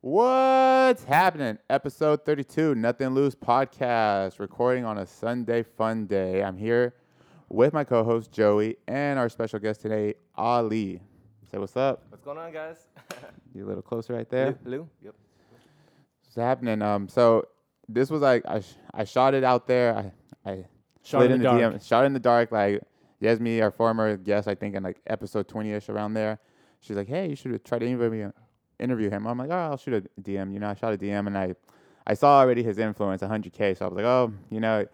What's happening? Episode 32, Nothing Loose podcast, recording on a Sunday fun day. I'm here with my co host Joey and our special guest today, Ali. Say what's up. What's going on, guys? You a little closer right there. Lou? Yep. What's happening? Um, so this was like I, sh- I shot it out there. I I Shot in the dark. DM, shot in the dark. Like Yasmin, our former guest, I think in like episode 20ish around there. She's like, hey, you should try to interview interview him. I'm like, oh, I'll shoot a DM. You know, I shot a DM and I I saw already his influence, 100k. So I was like, oh, you know.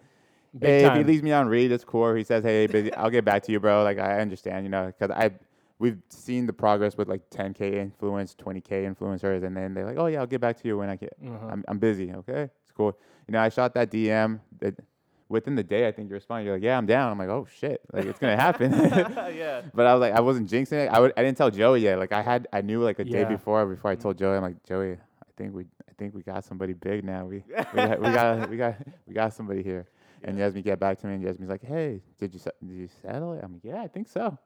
Big hey, if he leaves me on read, it's cool. Or he says, "Hey, busy, I'll get back to you, bro." Like I understand, you know, because I we've seen the progress with like 10k influence, 20k influencers, and then they're like, "Oh yeah, I'll get back to you when I get. Uh-huh. I'm I'm busy. Okay, it's cool." You know, I shot that DM. That within the day, I think you responded. You're like, "Yeah, I'm down." I'm like, "Oh shit, like it's gonna happen." yeah. but I was like, I wasn't jinxing it. I would, I didn't tell Joey yet. Like I had, I knew like a day before before I told Joey. I'm like, Joey, I think we, I think we got somebody big now. We, we, got, we got, we got, we got somebody here. And Yasmin get back to me, and Yasmin's like, "Hey, did you did you settle it?" I'm like, "Yeah, I think so."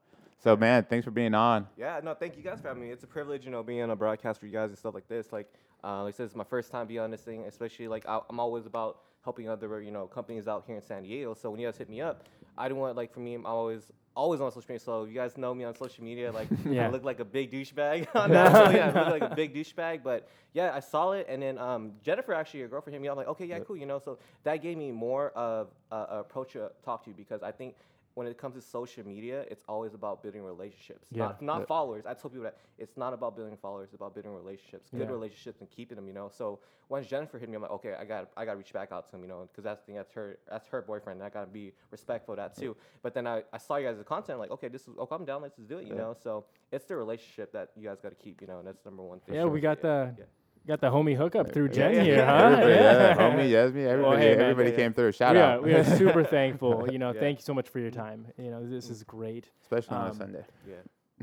So man, thanks for being on. Yeah, no, thank you guys for having me. It's a privilege, you know, being on a broadcast for you guys and stuff like this. Like, uh, like I said, it's my first time being on this thing, especially like I, I'm always about helping other, you know, companies out here in San Diego. So when you guys hit me up, I didn't want like for me, I'm always always on social media. So you guys know me on social media, like Yeah. I look like a big douchebag. on that. So, yeah, I look like a big douchebag. But yeah, I saw it, and then um, Jennifer actually, your girlfriend, hit me up. I'm like, okay, yeah, cool, you know. So that gave me more of uh, a approach to talk to you because I think when it comes to social media, it's always about building relationships, Yeah. not, not Yeah. followers. I told people that it's not about building followers; it's about building relationships, good Yeah. relationships, and keeping them. You know. So once Jennifer hit me, I'm like, okay, I got, I got to reach back out to him, you know, because that's the thing. That's her, that's her boyfriend. And I got to be respectful of that too. But then I, I saw you guys' content, like, okay, this is, oh, okay, I'm down. Let's just do it, you Yeah. know. So it's the relationship that you guys got to keep, you know, and that's number one thing. Yeah, we got the yeah. Got the homie hookup through Jen yeah, here, huh? Everybody, yeah, homie, Yasmin, everybody, hey, man, everybody yeah, came through. Shout we out, are, we are super thankful. You know, Yeah. thank you so much for your time. You know, this is great. especially on a Um, Sunday. Yeah.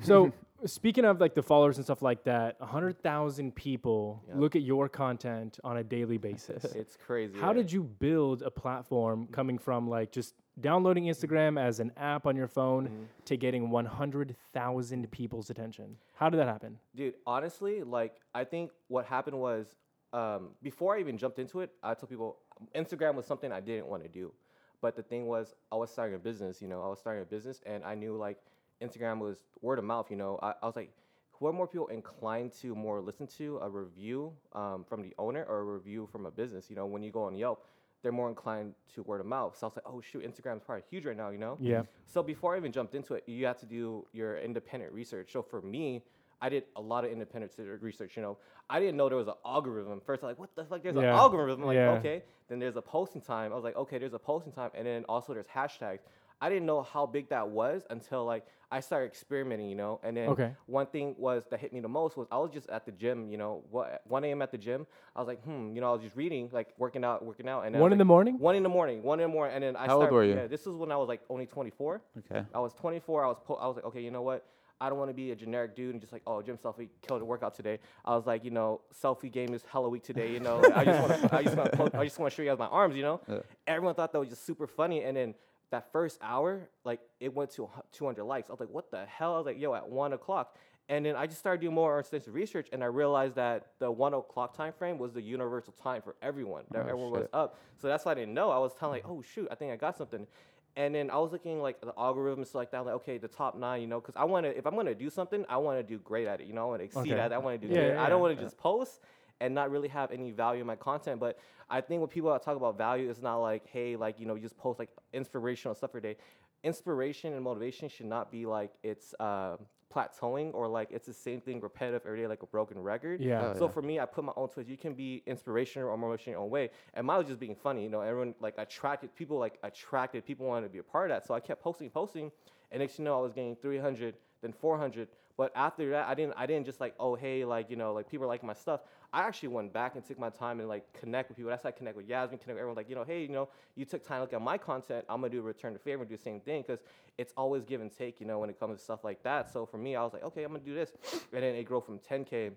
So, speaking of like the followers and stuff like that, hundred thousand people Yep. look at your content on a daily basis. It's crazy. How did you build a platform coming from like just downloading Instagram as an app on your phone Mhm. to getting 100,000 people's attention? How did that happen? Dude, honestly, like I think what happened was um, before I even jumped into it, I told people Instagram was something I didn't want to do. But the thing was, I was starting a business. You know, I was starting a business, and I knew like Instagram was word of mouth. You know, I, I was like, who are more people inclined to more listen to a review um, from the owner or a review from a business? You know, when you go on Yelp, they're more inclined to word of mouth. So I was like, oh shoot, Instagram's probably huge right now. You know. Yeah. So before I even jumped into it, you have to do your independent research. So for me, I did a lot of independent research. You know, I didn't know there was an algorithm. First, I'm like, what the fuck? There's an algorithm. I'm like, Yeah. okay. Then there's a posting time. I was like, okay, there's a posting time, and then also there's hashtags. I didn't know how big that was until like I started experimenting. You know, and then Okay. one thing was that hit me the most was I was just at the gym. You know, what 1 a.m. at the gym. I was like, hmm. You know, I was just reading, like working out, working out, and then One was in the morning? One in the morning. One in the morning, and then I How old started- were you? Yeah, this is when I was like only 24. Okay. I was 24. I was po- I was like, okay, you know what? I don't want to be a generic dude and just like, oh, gym selfie killed the workout today. I was like, you know, selfie game is hella weak today. You know, I just want to, I just want to, I just want to show you guys my arms. You know, Yeah. everyone thought that was just super funny. And then that first hour, like, it went to 200 likes. I was like, what the hell? I was like, yo, at one o'clock. And then I just started doing more extensive research, and I realized that the one o'clock time frame was the universal time for everyone. That Oh, everyone was up. So that's why I didn't know. I was telling like, oh shoot, I think I got something. And then I was looking like the algorithms like that, like okay, the top nine, you know, because I want to. If I'm gonna do something, I want to do great at it. You know, I want to exceed Okay. at it. I want to do Yeah, good. yeah, I don't want to just post and not really have any value in my content. But I think when people talk about value, it's not like hey, like you know, you just post like inspirational stuff every day. Inspiration and motivation should not be like it's uh, plateauing or like it's the same thing repetitive every day, like a broken record. Yeah. Oh, So yeah. for me, I put my own twist. You can be inspirational or motivational in your own way. And mine was just being funny. You know, everyone like attracted people like attracted people wanted to be a part of that. So I kept posting, posting, and next you know I was getting 300, then 400. But after that, I didn't I didn't just like oh hey like you know like people are like my stuff. I actually went back and took my time and like connect with people. That's how I connect with Yasmin, connect with everyone. Like you know hey you know you took time to look at my content. I'm gonna do a return to favor and do the same thing because it's always give and take. You know when it comes to stuff like that. So for me, I was like okay I'm gonna do this, and then it grew from 10k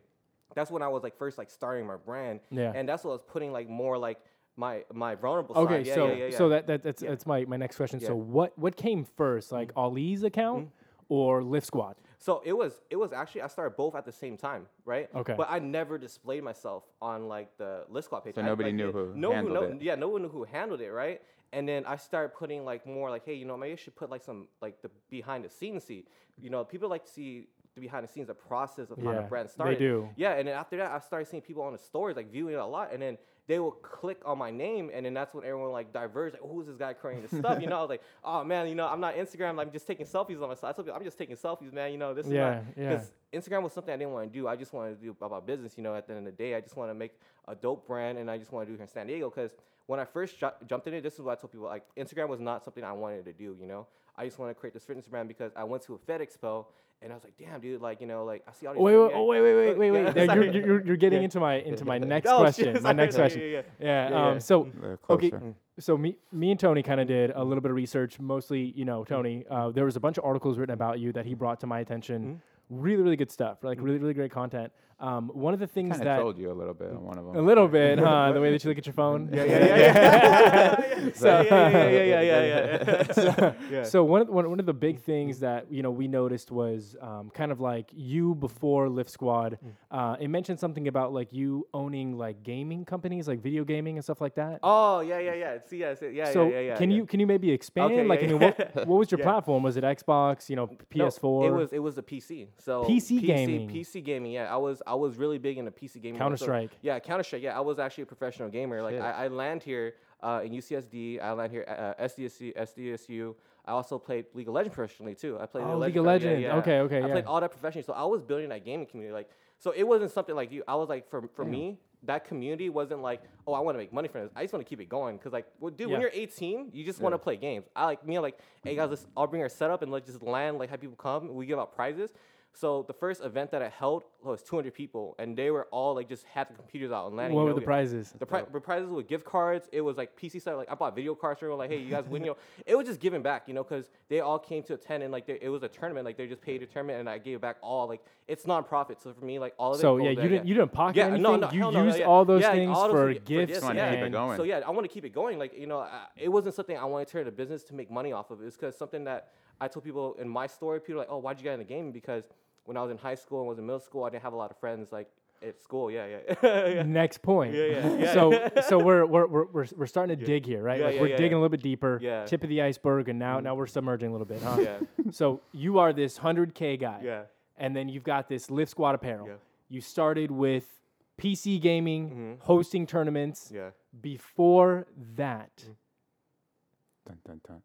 that's when I was like first like starting my brand. Yeah. And that's what I was putting like more like my my vulnerable Okay, side. Yeah, so yeah, yeah, yeah. so that, that that's Yeah. that's my, my next question. Yeah. So what what came first, like mm-hmm. Ali's account mm-hmm. or Lift Squad? So it was it was actually I started both at the same time, right? Okay. But I never displayed myself on like the Lift squad page. So I, nobody like, knew it- who no, handled no, it. Yeah, no one knew who handled it, right? And then I started putting like more like, hey, you know, maybe I should put like some like the behind the scenes see. You know, people like to see the behind the scenes, the process of how the Yeah, brand they do. Yeah, and then after that, I started seeing people on the stories like viewing it a lot, and then they will click on my name, and then that's when everyone like diverged. Like, who's this guy creating this stuff? You know, I was like, oh man, you know, I'm not Instagram. Like, I'm just taking selfies on my side. I'm just taking selfies, man. You know, this Yeah, is not yeah. because Instagram was something I didn't want to do. I just wanted to do about business. You know, at the end of the day, I just want to make a dope brand, and I just want to do it here in San Diego because when I first ju- jumped in it, this is what I told people. Like, Instagram was not something I wanted to do. You know, I just want to create this fitness brand because I went to a Fit Expo. And I was like, damn, dude, like, you know, like, I see all these. Wait, wait, oh, wait, wait, wait, wait, wait. yeah, you're, you're, you're getting Yeah. into my into my next Oh, shit, question. my next sorry, question. yeah, yeah, Yeah. Yeah, um, yeah. So Uh, okay, so me, me and Tony kind of did a little bit of research. Mostly, you know, Tony. Uh, there was a bunch of articles written about you that he brought to my attention. Really, really good stuff. Like really, really great content. Um, one of the things Kind of that trolled you a little bit on one of them. a little bit, huh? The way that you look at your phone. Yeah, yeah, yeah. So- yeah, yeah, yeah, yeah, yeah, yeah. so, Yeah. so one, of, one one of the big things that you know we noticed was um, kind of like you before Lift Squad. Uh, it mentioned something about like you owning like gaming companies, like video gaming and stuff like that. Oh, yeah, yeah, yeah. See, yeah, see, yeah, so yeah, yeah, yeah. can yeah. you can you maybe expand? Okay, like yeah, I mean, yeah. what, what was your Yeah. platform? Was it Xbox? You know, PS4. it was it was the PC. So PC gaming. PC gaming. Yeah, I was I was really big into PC gaming. Counter-Strike. yeah, Counter Strike. Yeah, I was actually a professional gamer. Like I, I land here uh, in UCSD. I land here at uh, SDSU. SDSU. I also played League of Legends professionally too. I played Oh, League of of Legends. Okay, okay, I yeah. played all that professionally. So I was building that gaming community. Like so, it wasn't something like you. I was like for for me. That community wasn't like, oh, I want to make money from this. I just want to keep it going because, like, well, dude, when you're 18, you just want to play games. I like me, I'm like, hey guys, let's I'll bring our setup and let's just land, like have people come. We give out prizes. So the first event that I held was 200 people, and they were all like just had the computers out and landing. what were the prizes? The, pri- oh. the prizes were gift cards. It was like PC stuff. Like I bought video cards for everyone. Like, hey, you guys win. You know, it was just giving back. You know, because they all came to attend and like they, it was a tournament. Like they just paid a tournament, and I gave back all. Like it's non-profit. So for me, like all of it. So yeah, there, you didn't you didn't pocket yeah, anything. no, no, you no, used yeah. all those Yeah, things all those for things gifts. Just wanna keep it and- going. So yeah, I want to keep it going. Like you know, I, it wasn't something I wanted to turn into business to make money off of. It's because something that I told people in my story. People are like, oh, why'd you get into gaming? Because when I was in high school and was in middle school, I didn't have a lot of friends like at school. Yeah, yeah, yeah. Next point. Yeah, yeah, yeah. So so we're we're we're we're, we're starting to dig here, right? Yeah, like yeah, we're yeah, digging yeah. a little bit deeper. Yeah. Tip of the iceberg, and now now we're submerging a little bit, huh? Yeah. So you are this hundred k guy. Yeah. And then you've got this Lift Squad apparel. Yeah. You started with PC gaming, Mhm. hosting tournaments. Yeah. Before that, Mm. Dun, dun, dun.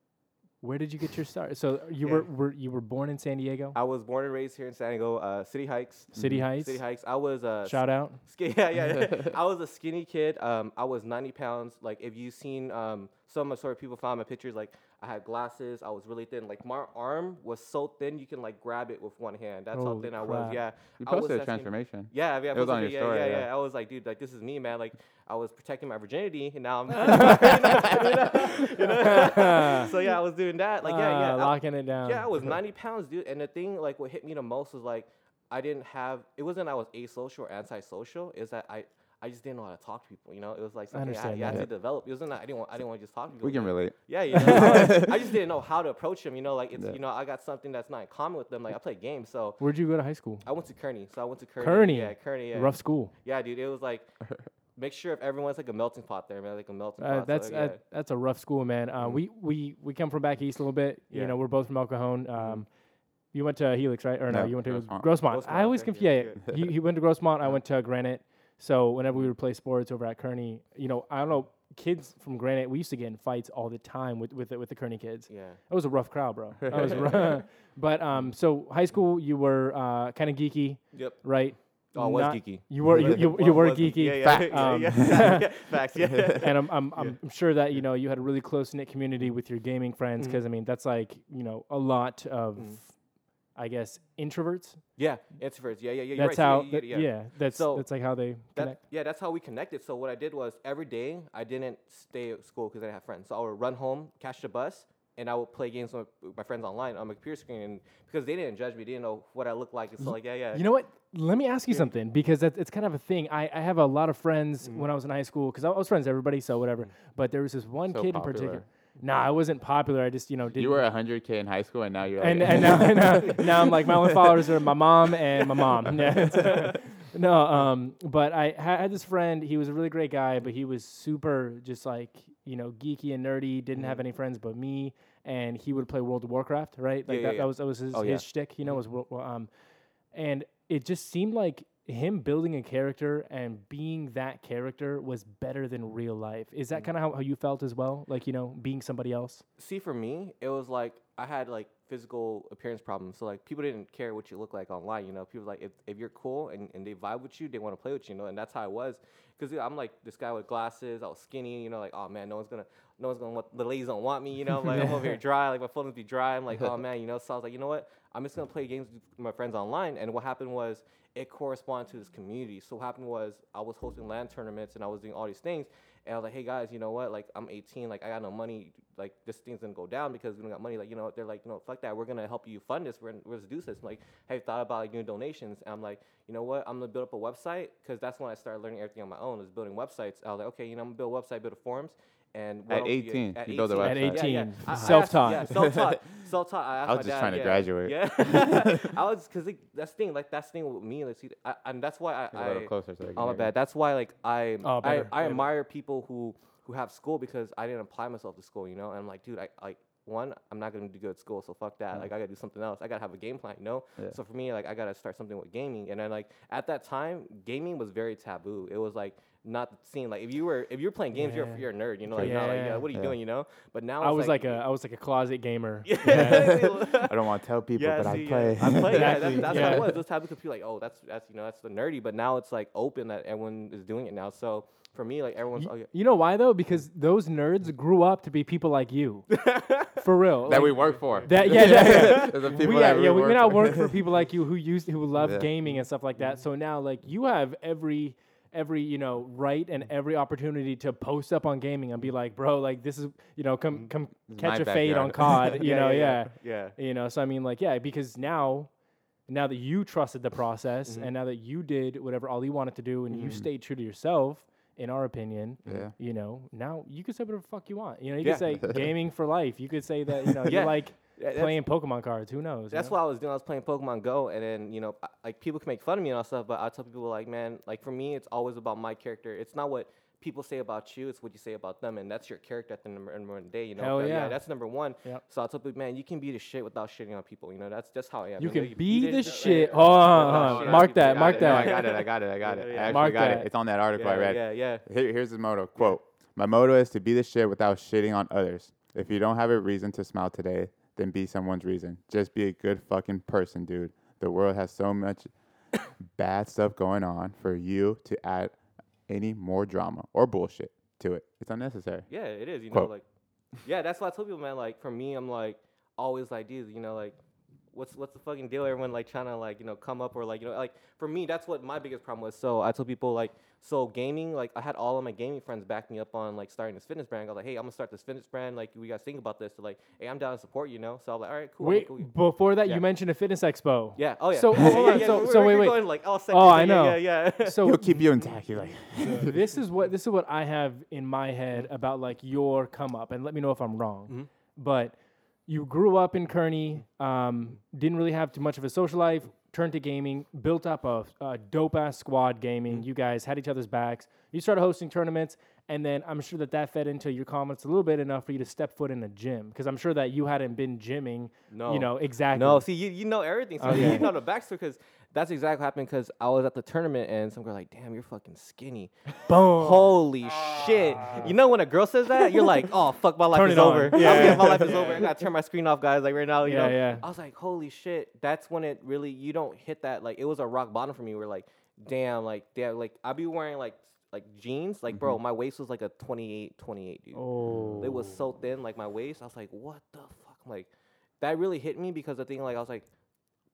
Where did you get your start? So you Yeah. were, were you were born in San Diego, I was born and raised here in San Diego, uh, City Heights. City Heights. City Heights. I was uh, Shout out. Sk- yeah, yeah. I was a skinny kid. Um, I was 90 pounds. Like, if you've seen um, some sort of people find my pictures, like I had glasses. I was really thin. Like my arm was so thin you can like grab it with one hand. That's how Holy thin I was. Yeah. You I was posted a that skinny. transformation. Yeah, yeah, It was on your yeah, story, yeah, yeah. yeah. I was like, dude, like this is me, man. Like I was protecting my virginity, and now I'm. you know? so yeah, I was doing that. Like yeah, yeah. Ah, I- locking it down. yeah, I was 90 pounds, dude. And the thing, like, what hit me the most was like, I didn't have. It wasn't I was asocial or antisocial. Is that I, I just didn't know how to talk to people. You know, it was like something I, understand you had to develop. It wasn't. that I didn't want. I didn't want to just talk to people. We can relate. Yeah, you know, I, I just didn't know how to approach them. You know, like it's Yeah. you know I got something that's not in common with them. Like I play games, so Where'd you go to high school? I went to Kearny. So I went to Kearny. Kearny. Yeah, Kearny. Yeah. Rough school. Yeah, dude. It was like. Make sure if everyone's like a melting pot there, man, like a melting Uh, pot. so, that's yeah. uh, that's a rough school, man. Uh, we we we come from back east a little bit. You know, we're both from El Cajon. Um, You went to Helix, right? Or no, No, you went to Grossmont. Grossmont. Grossmont, I always confuse. yeah, Yeah, you, you went to Grossmont. I went to Granite. So whenever we would play sports over at Kearny, you know, I don't know, kids from Granite, we used to get in fights all the time with with the, with the Kearny kids. Yeah. That was a rough crowd, bro. That was rough. But um, so high school, you were uh, kind of geeky, Yep. right? Oh, I was Not- geeky. You were you, you, you were geeky. Yeah, yeah, Fact. Um, yeah, yeah. Facts. Yeah. and I'm I'm, I'm I'm sure that you know you had a really close knit community with your gaming friends because I mean that's like you know a lot of I guess introverts. yeah. Introverts. Yeah, yeah, yeah. That's right. How you- that- you- yeah. that's So that's like how they That, yeah, that's how we connected. So what I did was every day I didn't stay at school because I didn't have friends. So I would run home, catch the bus, and I would play games with my friends online on my computer screen. And because they didn't judge me, they didn't know what I looked like. It's so like, yeah, yeah. You know what? Let me ask you something because that's it's kind of a thing. I, I have a lot of friends Mm-hmm. when I was in high school because I, was friends with everybody, so whatever. But there was this one So kid in particular. Nah, I wasn't popular. I just you know didn't. You were 100k in high school, and now you're. and like, and now, now, now I'm like my only followers are my mom and my mom. Yeah. no, um, but I ha- had this friend. He was a really great guy, but he was super just like you know geeky and nerdy. Didn't have any friends but me, and he would play World of Warcraft, right? Like Yeah, that, yeah. that was that was his, Oh, his yeah. shtick. You know, was World- um, and it just seemed like him building a character and being that character was better than real life. Is that mm. kind of how, how you felt as well? Like you know, being somebody else. See, for me, it was like I had like physical appearance problems. So like people didn't care what you look like online. You know, people like if, if you're cool and, and they vibe with you, they want to play with you. You know, and that's how I was. Cause I'm like this guy with glasses. I was skinny. You know, like oh man, no one's gonna, no one's gonna want the ladies don't want me. You know, like I'm over here dry. Like my phone would be dry. I'm like oh man, you know. So I was like, you know what? I'm just gonna play games with my friends online. And what happened was it corresponded to this community. So what happened was I was hosting LAN tournaments and I was doing all these things. And I was like, hey guys, you know what? Like I'm 18, like I got no money. Like this thing's gonna go down because we don't got money. Like you know, they're like, know, fuck that. We're gonna help you fund this. We're gonna, we're gonna do this. I'm like, have you thought about like doing donations? And I'm like, you know what? I'm gonna build up a website because that's when I started learning everything on my own. Is building websites. I was like, okay, you know, I'm gonna build a website, build a forums. And At else- 18, at you built a 18. At website. Yeah, yeah. 18, I- I asked- self-taught. Yeah, self-taught. self-taught. I, I was just dad, trying to yeah. graduate. Yeah, I was because that's the thing. Like that's the thing with me. Like, see, I, and that's why I. A little I closer so Oh my bad. That's why like I Oh, I, I better. admire people who who have school because I didn't apply myself to school, you know. And I'm like, dude, I like one, I'm not gonna do good at school, so fuck that. Like mm. I gotta do something else. I gotta have a game plan, you know. Yeah. So for me, like I gotta start something with gaming. And then like at that time, gaming was very taboo. It was like not seen like if you were if you're playing games, Yeah. you're you're a nerd, you know. Like, not like Yeah. yeah, what are you Yeah. doing, you know? But now I was like, a I was like a closet gamer. yeah. I don't want to tell people, Yeah, but see, I play. Yeah. I play. Yeah, that's, that's yeah. what it was. Those taboo because people like, oh, that's that's you know that's the nerdy. But now it's like open that everyone is doing it now. So for me, like everyone's. Y- oh, yeah. You know why though? Because those nerds grew up to be people like you. For real. that like, we work for. That yeah, yeah. There's the we, people yeah, that yeah, we work went out for. work for people like you who used who love Yeah. gaming and stuff like that. So now like you have every every you know right and every opportunity to post up on gaming and be like, bro, like this is you know come come catch my a fade on. COD. You know, yeah, yeah. You know, so I mean, like, yeah, because now. Now that you trusted the process, Mm-hmm. and now that you did whatever Ali wanted to do, and you stayed true to yourself, in our opinion, Yeah. you know, now you can say whatever the fuck you want. You know, you Yeah. could say gaming for life. You could say that you know Yeah. you like Yeah, playing Pokemon cards. Who knows? you That's know? what I was doing. I was playing Pokemon Go, and then you know, I- like people can make fun of me and all stuff, but I tell people like, man, like for me, it's always about my character. It's not what people say about you; it's what you say about them, and that's your character at the number, number one day. You know, Hell But yeah. that's number one. Yep. So I tell people, man, you can be the shit without shitting on people. You know, that's just how I am. You know, can be the shit. yeah, Hold on, without hold on. shitting on Mark that, mark got. No, that. I got it. I got it. I got it. yeah. I actually Mark got that. it. It's on that article I read. yeah, yeah. Here, here's his motto. Quote: My motto is to be the shit without shitting on others. If you don't have a reason to smile today, then be someone's reason. Just be a good fucking person, dude. The world has so much bad stuff going on for you to add any more drama or bullshit to it. It's unnecessary. Yeah, it is. You Quote. know, like, yeah, that's why I tell people, man. Like, for me, I'm like always like, dude, you know, like, what's what's the fucking deal? Everyone like trying to like you know come up or like you know like for me, that's what my biggest problem was. So I tell people like, so gaming, like I had all of my gaming friends back me up on like starting this fitness brand. I was like, hey, I'm gonna start this fitness brand. Like, we guys think about this. They're like, hey, I'm down to support you. Know, so I was like, all right, cool. Wait, cool. before that, Yeah. you mentioned a fitness expo. Yeah. Oh yeah. So, yeah, hold on, yeah, so- we're- so we're wait, wait. Going, like, all Oh, I yeah, know. Yeah, yeah. So He'll keep you intact. You're like, this is what this is what I have in my head about like your come up, and let me know if I'm wrong. Mhm. But you grew up in Kearny, um, didn't really have too much of a social life, turned to gaming, built up a, a dope ass squad gaming. Mm-hmm. You guys had each other's backs. You started hosting tournaments, and then I'm sure that that fed into your comments a little bit enough for you to step foot in a gym because I'm sure that you hadn't been gymming. No. You know exactly. No, see, you, you know everything. So Oh, you know the backstory because that's exactly what happened. Because I was at the tournament and some girl like, "Damn, you're fucking skinny." Boom. Holy ah. shit! You know when a girl says that, you're like, "Oh fuck, my life Turn is it over." Yeah. Yeah, yeah, my life is over. I gotta turn my screen off, guys. Like right now, you Yeah, know. yeah. I was like, "Holy shit!" That's when it really you don't hit that. Like it was a rock bottom for me. Where like, damn, like damn, like I'd be wearing like like jeans. Like bro, mm-hmm. my waist was like a 28, 28, dude. Oh. It was oh. so thin, like my waist. I was like, what the fuck? I'm like, that really hit me because the thing, like, I was like,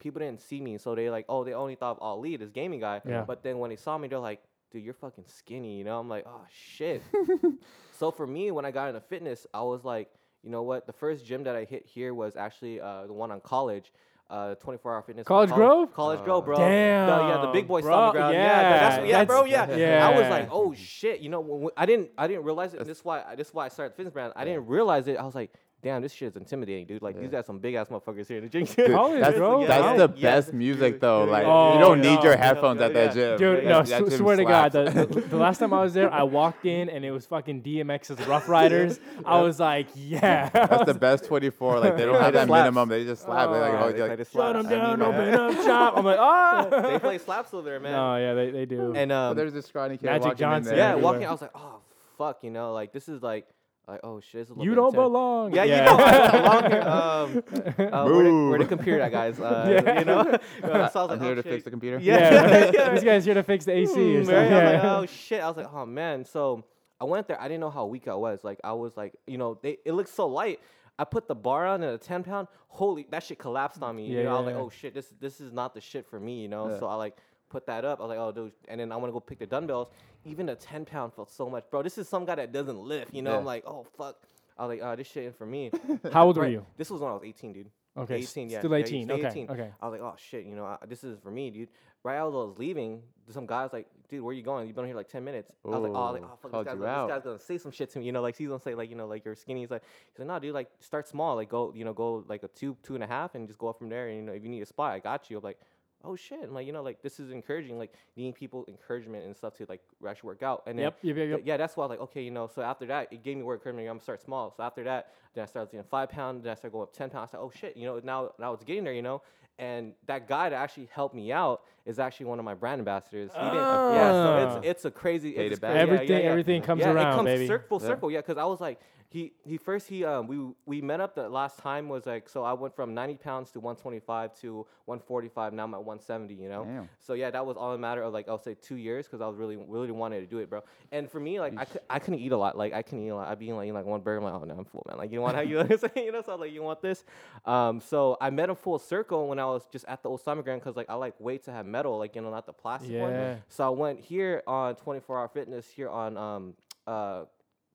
people didn't see me, so they like, oh, they only thought of Ali, this gaming guy. Yeah. But then when they saw me, they're like, dude, you're fucking skinny, you know? I'm like, oh shit. so for me, when I got into fitness, I was like, you know what? The first gym that I hit here was actually uh, the one on college. uh, 24 Hour Fitness. College Grove? College Grove, bro. Damn, The- yeah, the big boy bro, ground. Yeah, yeah, that's, yeah, bro. Yeah. that's- I was like, oh shit. You know, when, when- I didn't, I didn't realize it. This is why, this is why I started fitness brand. I didn't realize it. I was like, damn, this shit is intimidating, dude. Like these guys, some big ass motherfuckers here in the gym. Dude, College, that's bro. that's Yeah. the Yeah. best music though. Dude, Like yeah, you don't need Oh, your no, headphones at that yeah. gym. Dude, That- no, that s- gym swear to God, the, the, the last time I was there, I walked in and it was fucking DMX's Rough Riders. I was like, yeah. That's the best 24. Like they don't have that slaps. minimum. They just slap. They're like, Oh, oh, they you're like, the Shut them down, open up shop. I'm like, ah. they play slaps over there, man. Oh, yeah, they, they do. And um, there's this scrawny kid Magic walking Johnson. in there. yeah, everywhere. walking, I was like, oh fuck, you know, like this is like, like oh shit, this is a you don't intense. belong. Yeah, you don't belong here. Um, uh, where, the, where the computer at, guys? Uh, Yeah. You know, Uh, so I was I'm like, here oh, to fix the computer. Yeah. Yeah, Yeah. this guy's here to fix the AC or Mm, something. right? I was Yeah. like, oh shit. I was like, oh man. So I went there. I didn't know how weak I was. Like I was like, you know, they it looks so light. I put the bar on at a 10 pound. Holy, that shit collapsed on me. you Yeah, know, I was yeah, like, oh shit, this this is not the shit for me. You know. Yeah. So I like put that up. I was like, oh dude. And then I want to go pick the dumbbells. Even a 10 pound felt so much, bro. This is some guy that doesn't lift. You know. Yeah. I'm like, oh fuck. I was like, oh, this shit ain't for me. How old were Right. you? This was when I was 18, dude. Okay, 18, yeah. still 18. still okay, 18. okay. I was like, oh shit, you know, I, this is for me, dude. Right as I was leaving, some guys like, dude, where you going? You've been here like 10 minutes. I was like, oh, like, oh fuck, this guy's, gonna, this guy's gonna say some shit to me, you know, like he's gonna say like, you know, like you're skinny. He's like, he's like, no, dude, like start small, like go, you know, go like a two, two and a half, and just go up from there. And you know, if you need a spot, I got you. I'm like, oh shit, I'm like, you know, like this is encouraging, like needing people encouragement and stuff to like actually work out. And then Yep, yep, yep, yep. Th- yeah, that's why I was like, okay, you know, so after that, it gave me work encouragement. I'm gonna start small. So after that, then I started doing five pound, then I started going up 10 pounds. I said, oh shit, you know, now, now it's getting there, you know. And that guy that actually helped me out is actually one of my brand ambassadors. He didn't, yeah, so Ah. it's, it's a crazy, it's it back. crazy. Yeah, Everything, yeah, yeah. everything comes yeah, around, it comes baby. cir- full Yeah. circle, yeah. Because I was like, he he first he um we we met up the last time was like so I went from 90 pounds to 125 to 145. Now I'm at 170. You know. Damn. So yeah, that was all a matter of like I'll say two years because I was really really wanted to do it, bro. And for me, like I, I couldn't eat a lot. Like I couldn't eat a lot. I'd be eating like, eating like one burger. I'm like, oh no, I'm full, man. Like you want how you know what I'm saying? You know, so I was like you want this. Um, so I met him full circle when I was just at the Osama Grand because like I like weights to have metal, like you know, not the plastic Yeah. one. So I went here on 24 Hour Fitness here on um uh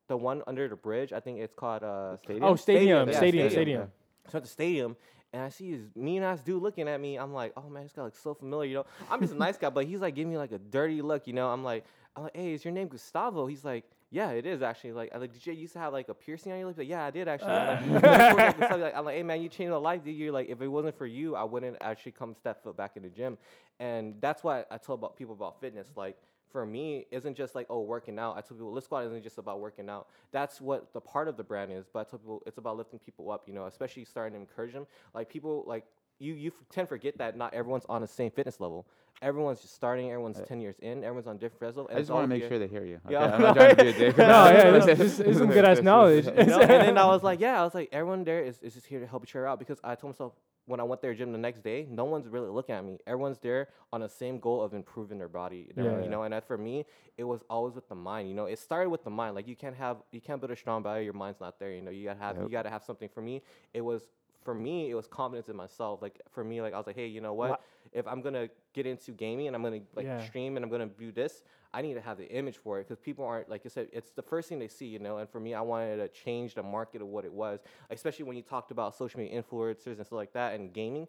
the one under the bridge. I think it's called uh Stadium? Oh, stadium, yeah, stadium, stadium. stadium. so at the stadium, and I see this mean ass dude looking at me. I'm like, oh man, this guy looks so familiar. You know, I'm just a nice guy, but he's like giving me like a dirty look. You know, I'm like, I'm like, hey, is your name Gustavo? He's like, yeah, it is actually. Like, I'm like, did you used to have like a piercing on your lips? Like, yeah, I did actually. I'm like, like, like, I'm like, hey man, you changed my life. Dude. You're like, if it wasn't for you, I wouldn't actually come step foot back in the gym. And that's why I tell about people about fitness. Like, for me, isn't just like oh working out. I tell people, Lift Squad isn't just about working out. That's what the part of the brand is. But I tell people, it's about lifting people up. You know, especially starting to encourage them. Like people, like you, you f- tend to forget that not everyone's on the same fitness level. Everyone's just starting. Everyone's ten years in. Everyone's on different levels. I just want to make sure they hear you. Yeah. I'm not trying to be a dick. No, yeah, this, this is some good ass knowledge. you know? and then I was like, yeah, I was like, everyone there is, is just here to help each other out because I told myself when I went there gym the next day, no one's really looking at me. Everyone's there on the same goal of improving their body. their- Yeah. You know, and that for me, it was always with the mind. You know, it started with the mind. Like you can't have you can't build a strong body, your mind's not there. You know, you gotta have Yep. you gotta have something. For me, it was for me, it was confidence in myself. Like for me, like I was like, hey, you know what? Wha- If I'm gonna get into gaming and I'm gonna like Yeah. stream and I'm gonna do this, I need to have the image for it because people aren't like you said. It's the first thing they see, you know. And for me, I wanted to change the market of what it was, especially when you talked about social media influencers and stuff like that and gaming.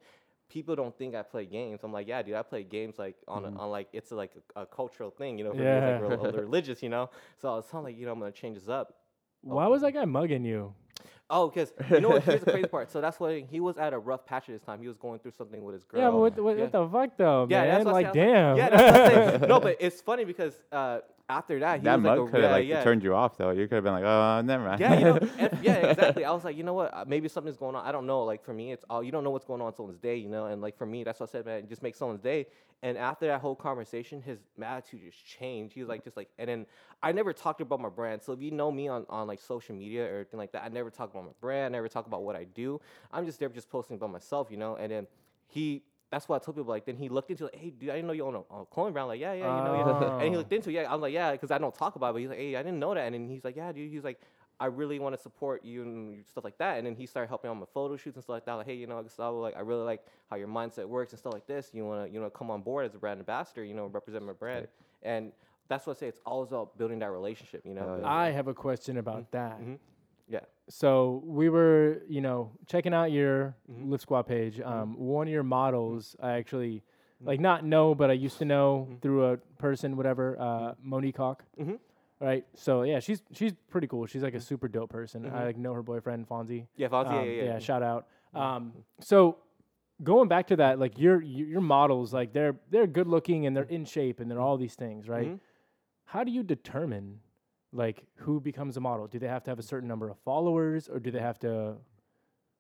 People don't think I play games. I'm like, yeah, dude, I play games like on, a, mm. on like it's like a, a cultural thing, you know. For me, it's like Yeah. real, religious, you know. So I was telling like, you know, I'm gonna change this up. Why was that guy mugging you? Oh, because you know what? Here's the crazy part. So that's why he was at a rough patch at this time. He was going through something with his girl. yeah, but what, what, Yeah. what the fuck though, Yeah, man? that's what I like, said. I was damn. Yeah, that's what I'm saying. no, but it's funny because uh, after that, he that was mug a, could have yeah, like yeah. turned you off though. You could have been like, oh, never mind. Yeah, you know, and- yeah, exactly. I was like, you know what? Uh, maybe something's going on. I don't know. Like for me, it's all you don't know what's going on someone's day, you know. And like for me, that's what I said, man. Just make someone's day. And after that whole conversation, his attitude just changed. He was like, just like, and then I never talked about my brand. So if you know me on, on like social media or anything like that, I never talk about my brand. I never talk about what I do. I'm just there just posting about myself, you know. And then he. That's what I told people. Like, then he looked into, like, hey, dude, I didn't know you own a, a clothing brand. Like, yeah, yeah, you know, yeah. And he Oh. looked into, it, yeah. I'm like, yeah, because I don't talk about it. But he's like, hey, I didn't know that. And then he's like, yeah, dude. He's like, I really want to support you and stuff like that. And then he started helping on my photo shoots and stuff like that. Like, hey, you know, Gustavo, like I really like how your mindset works and stuff like this. You wanna, you know, come on board as a brand ambassador. You know, represent my brand. And that's what I say. It's always about building that relationship. You know. Oh, But- yeah. I have a question about that. Mhm. Yeah. So we were, you know, checking out your Mhm. Lift Squad page. Mhm. Um, one of your models, I actually Mhm. like not know, but I used to know through a person, whatever. Uh, Monique Hawk. Right. So yeah, she's she's pretty cool. She's like a super dope person. I like know her boyfriend Fonzie. Yeah, Fonzie, yeah, Um, yeah, yeah. Shout out. Um, so going back to that, like your your models, like they're they're good looking and they're in shape and they're all these things, right? How do you determine like who becomes a model? Do they have to have a certain number of followers, or do they have to,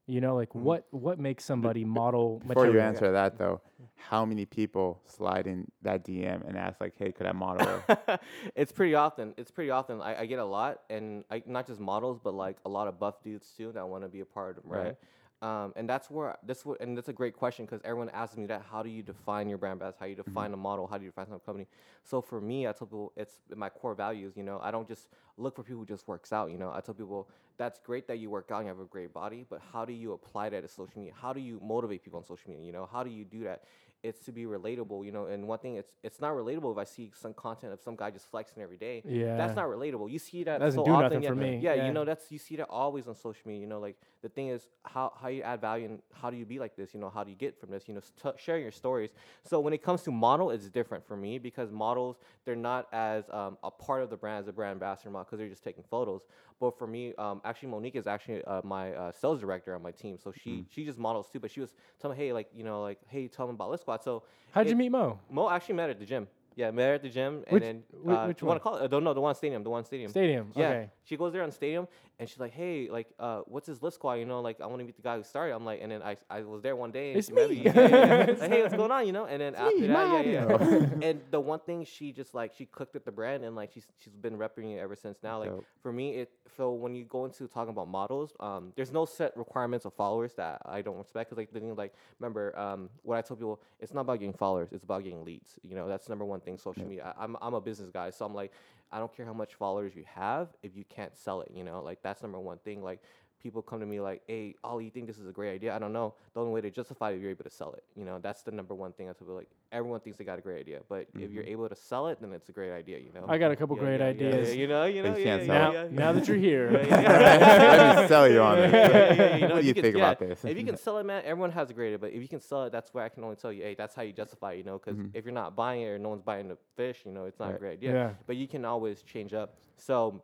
you know, like Mhm. what what makes somebody model Before you answer that though, how many people slide in that DM and ask like, "Hey, could I model?" it's pretty often. It's pretty often. I, I get a lot, and I, not just models, but like a lot of buff dudes too that want to be a part of them, right? Um, and that's where this what and that's a great question because everyone asks me that. How do you define your brand best? How do you define a model? How do you define some company? So for me, I tell people it's my core values. You know, I don't just look for people who just works out. You know, I tell people that's great that you work out and you have a great body, but how do you apply that to social media? How do you motivate people on social media? You know, how do you do that? It's to be relatable, you know. And one thing, it's it's not relatable if I see some content of some guy just flexing every day. Yeah, That's not relatable. You see that Doesn't so do often. nothing yeah, for me. Yeah, Yeah. you know that's you see that always on social media. You know, like the thing is how how you add value and how do you be like this? You know, how do you get from this? You know, st- sharing your stories. So when it comes to model, it's different for me because models they're not as um, a part of the brand as a brand ambassador model because they're just taking photos. But for me, um, actually Monique is actually uh, my uh, sales director on my team. So she she just models too. But she was telling me, hey, like you know, like hey, tell them about Lift Squad. So How'd you meet Mo? Mo actually met her at the gym. Yeah, met her at the gym, and Which- then whi- uh, which you want one? to call it? Uh, don't know the one stadium, the one stadium. Stadium. Yeah, Okay. she goes there on stadium, and she's like, "Hey, like, uh, what's his Lift Squad? You know, like, I want to meet the guy who started." I'm like, and then I, I was there one day, and It's she me. Yeah, yeah, yeah. Like, hey, what's going on? You know, and then after me, that, yeah, yeah. And the one thing she just like she clicked with the brand, and like she's she's been repping it ever since now. Like Dope. for me, it so when you go into talking about models, um, there's no set requirements of followers that I don't respect. Cause like the thing, like remember, um, what I told people, it's not about getting followers, it's about getting leads. You know, that's number one thing. Social media. I, I'm I'm a business guy, so I'm like, I don't care how much followers you have if you can't sell it. You know, like that's number one thing. Like people come to me like, "Hey, Ali, you think this is a great idea?" I don't know. The only way to justify it, if you're able to sell it. You know, that's the number one thing. I tell people like, everyone thinks they got a great idea, but if you're able to sell it, then it's a great idea. You know. I got a couple Yeah, great yeah, yeah, ideas. Yeah, you know, you know, you yeah, yeah, Now, yeah, now that you're here, Yeah, yeah. Let me sell you on Yeah, this. yeah, yeah, yeah, you know, what if do you can- think yeah, about this? if you can sell it, man, everyone has a great idea. But if you can sell it, that's where I can only tell you, hey, that's how you justify, it, you know, because Mhm. if you're not buying it or no one's buying the fish, you know, it's not a great idea. yeah. But you can always change up. So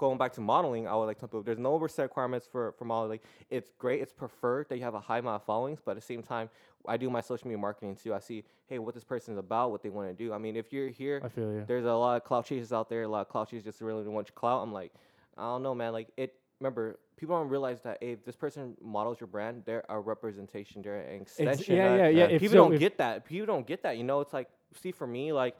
going back to modeling, I would like to tell people there's no set requirements for, for modeling. It's great. It's preferred that you have a high amount of followings, but at the same time, I do my social media marketing too. I see, hey, what this person is about, what they want to do. I mean, if you're here, I feel you. there's a lot of clout chasers out there. A lot of clout chasers just really want your clout. I'm like, I don't know, man. Like it. Remember, people don't realize that hey, if this person models your brand, they're a representation, they're an extension. yeah, uh, yeah, yeah. If people so, don't get that. People don't get that. You know, it's like, see, for me, like,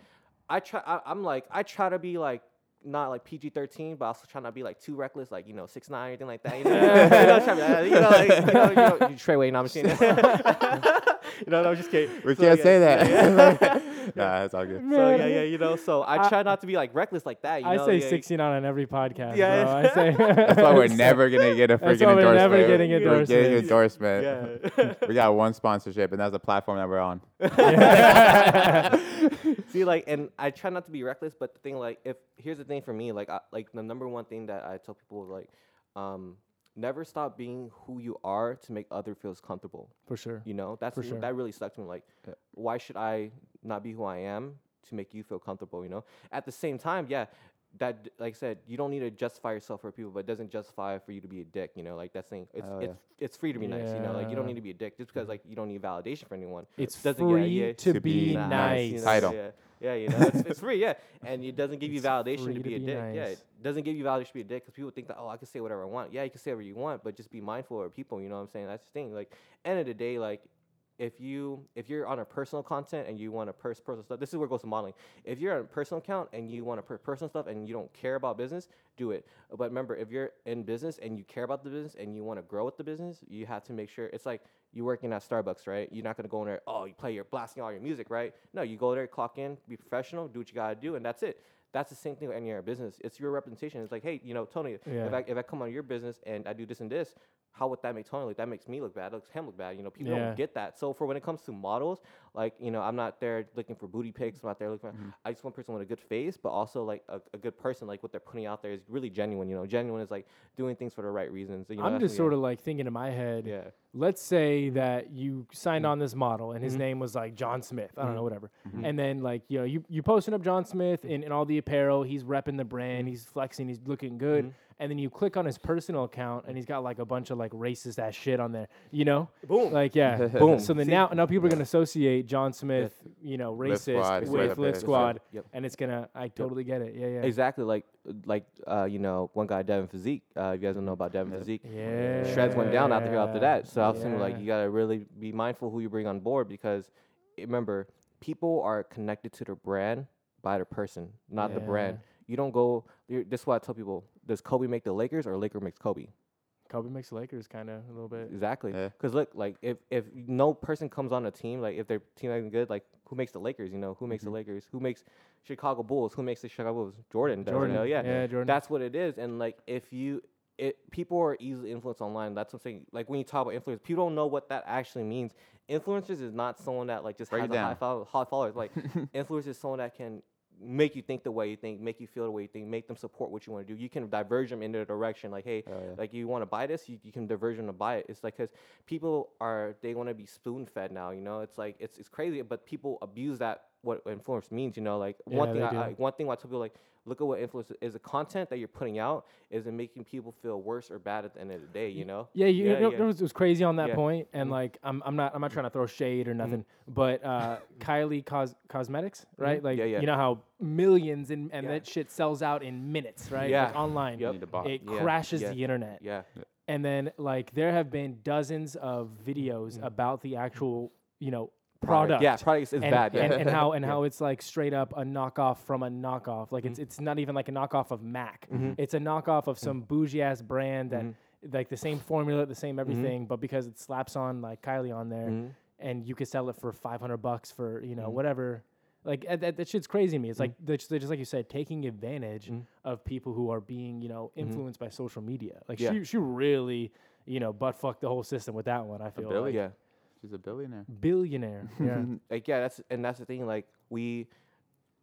I try. I, I'm like, I try to be like. Not like PG thirteen, but also trying not to be like too reckless, like you know six nine or anything like that. You know, you know, try to be, you know, like, you know, you know, you Trey Wayne, I'm just kidding. you know, no, I'm just kidding. We So, can't yeah, say that. yeah. nah, that's all good. So yeah, yeah, you know. So I I- try not to be like reckless like that. You I know? say yeah, 69 on every podcast. Yeah. bro. I say That's why we're never gonna get a freaking That's why we're endorsement. never getting We're getting endorsement. endorsement. Yeah. we got one sponsorship, and that's the platform that we're on. See, like, and I try not to be reckless, but the thing, like, if here's the thing for me, like, I, like the number one thing that I tell people, is, like, um, never stop being who you are to make other feels comfortable. For sure. You know, that's For sure. that really stuck to me. Like, Yeah. why should I not be who I am to make you feel comfortable? You know, at the same time, yeah, that like I said, you don't need to justify yourself for people, but it doesn't justify for you to be a dick. You know, like that thing. It's Oh, it's it's free to be nice. You know, like you don't need to be a dick just because like you don't need validation from anyone. It's Doesn't- yeah, free yeah, to, to be be nice. nice. you know, Title. Yeah, yeah, you know, it's, it's free, yeah, and it doesn't give you validation free to to be a be dick. Yeah, it doesn't give you validation to be a dick because people think that oh, I can say whatever I want. Yeah, you can say whatever you want, but just be mindful of people. You know what I'm saying? That's the thing. Like, end of the day, like. If you if you're on a personal content and you want to pers- personal stuff, this is where it goes to modeling. If you're on a personal account and you want to per- personal stuff and you don't care about business, do it. But remember, if you're in business and you care about the business and you want to grow with the business, you have to make sure it's like you working at Starbucks, right? You're not gonna go in there. Oh, you play, you're blasting all your music, right? No, you go there, clock in, be professional, do what you gotta do, and that's it. That's the same thing with any other business. It's your representation. It's like, hey, you know, Tony, Yeah. if I if I come on your business and I do this and this, how would that make Tony look? That makes me look bad. Looks him look bad. You know, people Yeah. don't get that. So for when it comes to models, like you know, I'm not there looking for booty pics. I'm not there looking. For, mm-hmm. I just want a person with a good face, but also like a, a good person. Like what they're putting out there is really genuine. You know, genuine is like doing things for the right reasons. You know, I'm just sort of like thinking in my head. yeah. Let's say that you signed on this model and his Mhm. name was like John Smith. I don't know, Mhm. whatever. Mhm. And then like you know you you posting up John Smith in, in all the apparel. He's repping the brand. He's flexing. He's looking good. Mhm. And then you click on his personal account and he's got like a bunch of like racist ass shit on there. You know, Boom. like yeah. Boom. So then See? now now people are gonna associate John Smith, you know, racist with Lift Squad, Yep. and it's gonna. I totally get it. Yeah, yeah. Exactly. Like like uh, you know, one guy Devin Physique. Uh, if you guys don't know about Devin Yeah. Physique. Yeah. Shreds went down after after that. So I was thinking like you gotta really be mindful who you bring on board because remember people are connected to their brand by their person, not the brand. You don't go. you're- This is why I tell people: Does Kobe make the Lakers or Laker makes Kobe? Kobe makes the Lakers kind of a little bit. Exactly. Yeah. Because look, like if if no person comes on a team, like if their team isn't good, like who makes the Lakers? You know, who makes Mhm. the Lakers? Who makes Chicago Bulls? Who makes the Chicago Bulls? Jordan does. Jordan. You know? Yeah. Yeah, Jordan. That's what it is. And like if you it people are easily influenced online. That's what I'm saying. Like when you talk about influence, people don't know what that actually means. Influencers is not someone that like just Break has a high, down. follow, high followers. Like influence is someone that can make you think the way you think, make you feel the way you think, make them support what you want to do. You can diverge them in a direction. Like, hey, Oh, yeah. like you want to buy this, you, you can diverge them to buy it. It's like because people are they want to be spoon fed now. You know, it's like it's it's crazy, but people abuse that what influence means. You know, like one Yeah, thing I. I one thing I tell people like look at what influence is. The content that you're putting out is it making people feel worse or bad at the end of the day. You know. Yeah, you Yeah, know, yeah. It, was, it was crazy on that Yeah. point, and Mhm. like I'm, I'm not, I'm not trying to throw shade or nothing, but uh, Kylie Cos- Cosmetics, right? Like, Mm-hmm. Yeah, yeah. you know how millions and, and Yeah. that shit sells out in minutes, right? Yeah. Like online, Yep. Need a bot. it Yeah, crashes yeah. the internet, Yeah. and then like there have been dozens of videos Mhm. about the actual, you know, product. Yeah. Product is and, bad. Yeah. and, and how and how it's like straight up a knockoff from a knockoff. Like it's mm-hmm. it's not even like a knockoff of Mac. Mhm. It's a knockoff of some mm-hmm. bougie ass brand that Mhm. like the same formula, the same mm-hmm. everything, but because it slaps on like Kylie on there, and you could sell it for five hundred bucks for you know whatever. Like uh, that, that shit's crazy to me. It's like that's just like you said, taking advantage of people who are being you know influenced by social media. Like Yeah. she she really you know butt fucked the whole system with that one. I feel like Yeah. She's a billionaire. billionaire. yeah. like yeah, that's and that's the thing. Like we,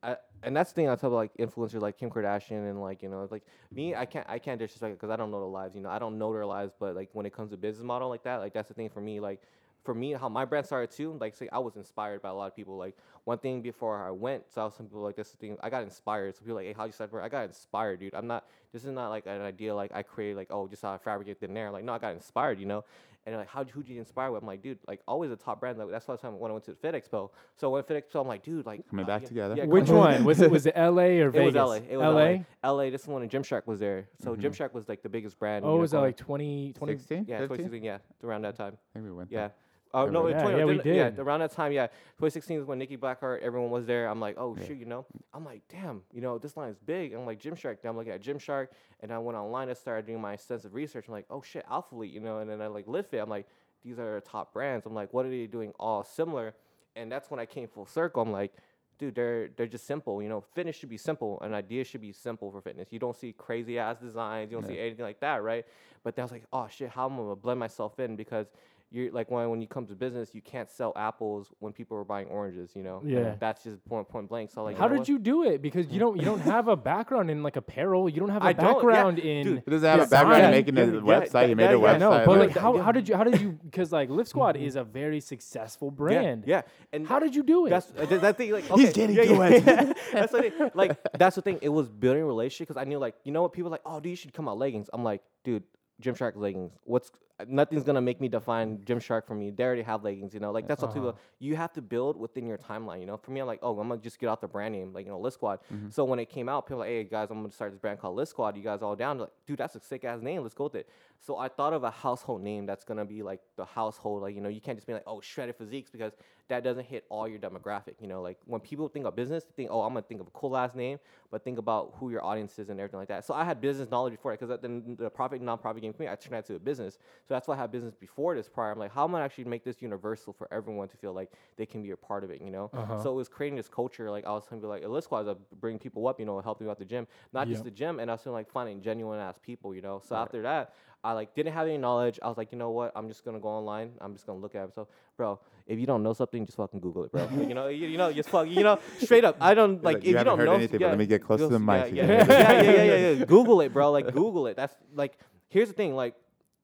I, and that's the thing I tell like influencers like Kim Kardashian and like you know like me, I can't I can't disrespect it because I don't know their lives. You know, I don't know their lives, but like when it comes to business model like that, like that's the thing for me. Like for me, how my brand started too. Like say I was inspired by a lot of people. Like one thing before I went, so I was some people like this thing. I got inspired. So people like, hey, how you start? brand?" I got inspired, dude. I'm not. This is not like an idea like I created like oh just how I fabricate thin air. Like no, I got inspired. You know. And like, how who'd you inspire with? I'm like, dude, like always a top brand. Like, that's the last time when I went to Fit Expo. So when Fit Expo, I'm like, dude, like Coming uh, back yeah, together. yeah, Which one was it? Was it L.A. or Vegas? It was LA. It was LA. LA. LA. This one and Gymshark was there. So Mhm. Gymshark was like the biggest brand. Oh, you know, was that like 20, 20 16? yeah, 15? 2016, yeah, around that time. I think we went Yeah. there. Oh no, that? 20, Yeah, we didn't- yeah, around that time, yeah. 2016 is when Nikki Blackketter, everyone was there. I'm like, oh Yeah. shoot, you know. I'm like, damn, you know, this line is big. I'm like Gymshark. Then I'm looking at Gymshark, and I went online and started doing my extensive research. I'm like, oh shit, Alphalete, you know. And then I like LiftFit. I'm like, these are top brands. I'm like, what are they doing all similar? And that's when I came full circle. I'm like, dude, they're they're just simple. You know, fitness should be simple. An idea should be simple for fitness. You don't see crazy ass designs. You don't see anything like that, right? But then I was like, oh shit, how am I gonna blend myself in? Because you're like when when you come to business, you can't sell apples when people are buying oranges. You know, And Yeah. that's just point point blank. So like, How know did what? you do it? Because you don't you don't have a background in like apparel. You don't have a I don't, yeah, background in. dude, He doesn't have a background in Design. making a Yeah, website. yeah, he made yeah, a yeah, website. I know, but but- like that- how, how did you how did you because like Lift Squad is a very successful brand. Yeah, yeah. And How did you do it? That's that thing. Like He's getting yeah, to yeah. it. that's the thing. Like that's the thing. It was building a relationship because I knew like you know what people are like. Oh, dude, you should come out leggings. I'm like, dude, Gymshark leggings. What's nothing's gonna make me define Gymshark for me. They already have leggings. You know, like that's what Uh-huh. people. You have to build within your timeline. You know, for me, I'm like, oh, I'm gonna just get out the brand name, like you know, Lift Squad. Mhm. So when it came out, people were like, hey guys, I'm gonna start this brand called Lift Squad. You guys all down? Like, dude, that's a sick ass name. Let's go with it. So I thought of a household name that's gonna be like the household. Like you know, you can't just be like, oh, shredded physiques because that doesn't hit all your demographic. You know, like when people think of business, they think, oh, I'm gonna think of a cool last name, but think about who your audience is and everything like that. So I had business knowledge before that because then the profit nonprofit game me, I turned that to a business. So that's why I had business before this prior. I'm like, how am I actually make this universal for everyone to feel like they can be a part of it, you know? Uh-huh. So it was creating this culture. Like I was trying to be like, Elite Squad, bring people up, you know, helping out the gym, not Yep. just the gym, and I was feeling like finding genuine ass people, you know. So after that, I like didn't have any knowledge. I was like, you know what? I'm just gonna go online. I'm just gonna look at it. So, bro, if you don't know something, just fucking Google it, bro. you know, you, you know, just fuck, you know, straight up. I don't like like, if you you, don't heard know anything, but yeah, let me get close to the mic Yeah, yeah, yeah, yeah, yeah, yeah, yeah. Google it, bro. Like Google it. That's like here's the thing. Like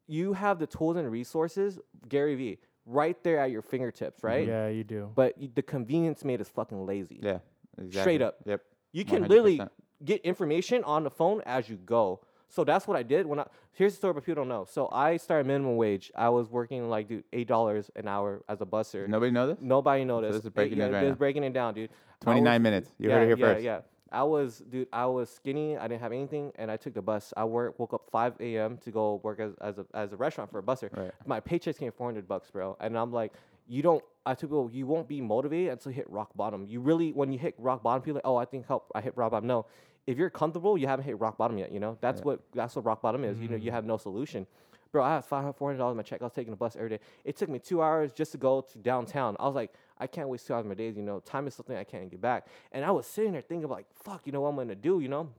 you have the tools and resources, Gary Vee, right there at your fingertips, mm-hmm. right? Yeah, you do. But y- the convenience made us fucking lazy. Yeah. Exactly. Straight up. Yep. You can literally 100%. get information on the phone as you go. So that's what I did when I. Here's the story, but people don't know. So I started minimum wage. I was working like dude eight dollars an hour as a busser. Nobody know this? Nobody noticed. this is breaking news right this now. is breaking it down, dude. 29 minutes. You yeah, heard it here yeah, first. Yeah, I was, dude. I was skinny. I didn't have anything, and I took the bus. I work, woke up 5 a.m. to go work as, as a as a restaurant for a busser. Right. My paychecks came 400 bucks, bro. And I'm like, you don't. I told people oh, you won't be motivated until you hit rock bottom. You really, when you hit rock bottom, people are like, oh, I think help. I hit rock bottom. No, if you're comfortable, you haven't hit rock bottom yet. You know, that's what that's what rock bottom is. You know, you mm. have no solution. Bro, I had five hundred, four hundred dollars in my check. I was taking a bus every day. It took me two hours just to go to downtown. I was like, I can't waste two hours of my days. You know, time is something I can't get back. And I was sitting there thinking, like, fuck, you know what I'm gonna do? You know,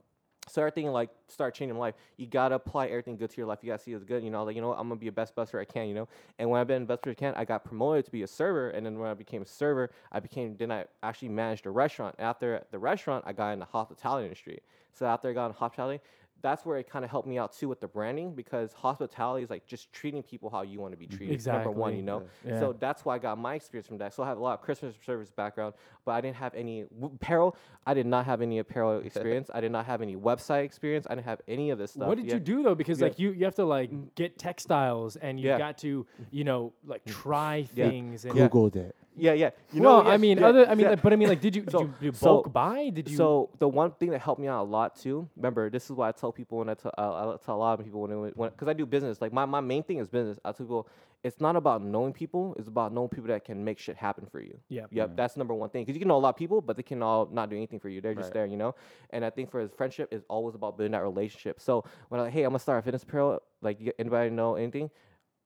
so everything like start changing life. You gotta apply everything good to your life. You gotta see it's good. You know, like you know, I'm gonna be a best buster I can. You know, and when I've been best buster I can, I got promoted to be a server. And then when I became a server, I became then I actually managed a restaurant. After the restaurant, I got in the hospitality industry. So after I got in hospitality, that's where it kind of helped me out too with the branding because hospitality is like just treating people how you want to be treated. Exactly. Number one, you know. Yeah. So that's why I got my experience from that. So I have a lot of Christmas service background, but I didn't have any w- apparel. I did not have any apparel experience. I did not have any website experience. I didn't have any of this stuff. What did Yeah. you do though? Because Yeah. like you, you have to like get textiles and you Yeah. got to you know like mm. try Yeah. things. And Googled it. Yeah, yeah. You well, know, I yeah, mean, yeah, other I mean, yeah. like, but I mean, like, did you did So- you do so- bulk buy? Did you? So the one thing that helped me out a lot too. Remember, this is what I tell people when I tell uh, I tell a lot of people when when because I do business. Like my, my main thing is business. I tell people it's not about knowing people. It's about knowing people that can make shit happen for you. yeah, Yep, that's number one thing. Because you can know a lot of people, but they can all not do anything for you. They're just Right. there, you know. And I think for his friendship is always about building that relationship. So when I'm like, hey, I'm gonna start a fitness apparel, like anybody know anything?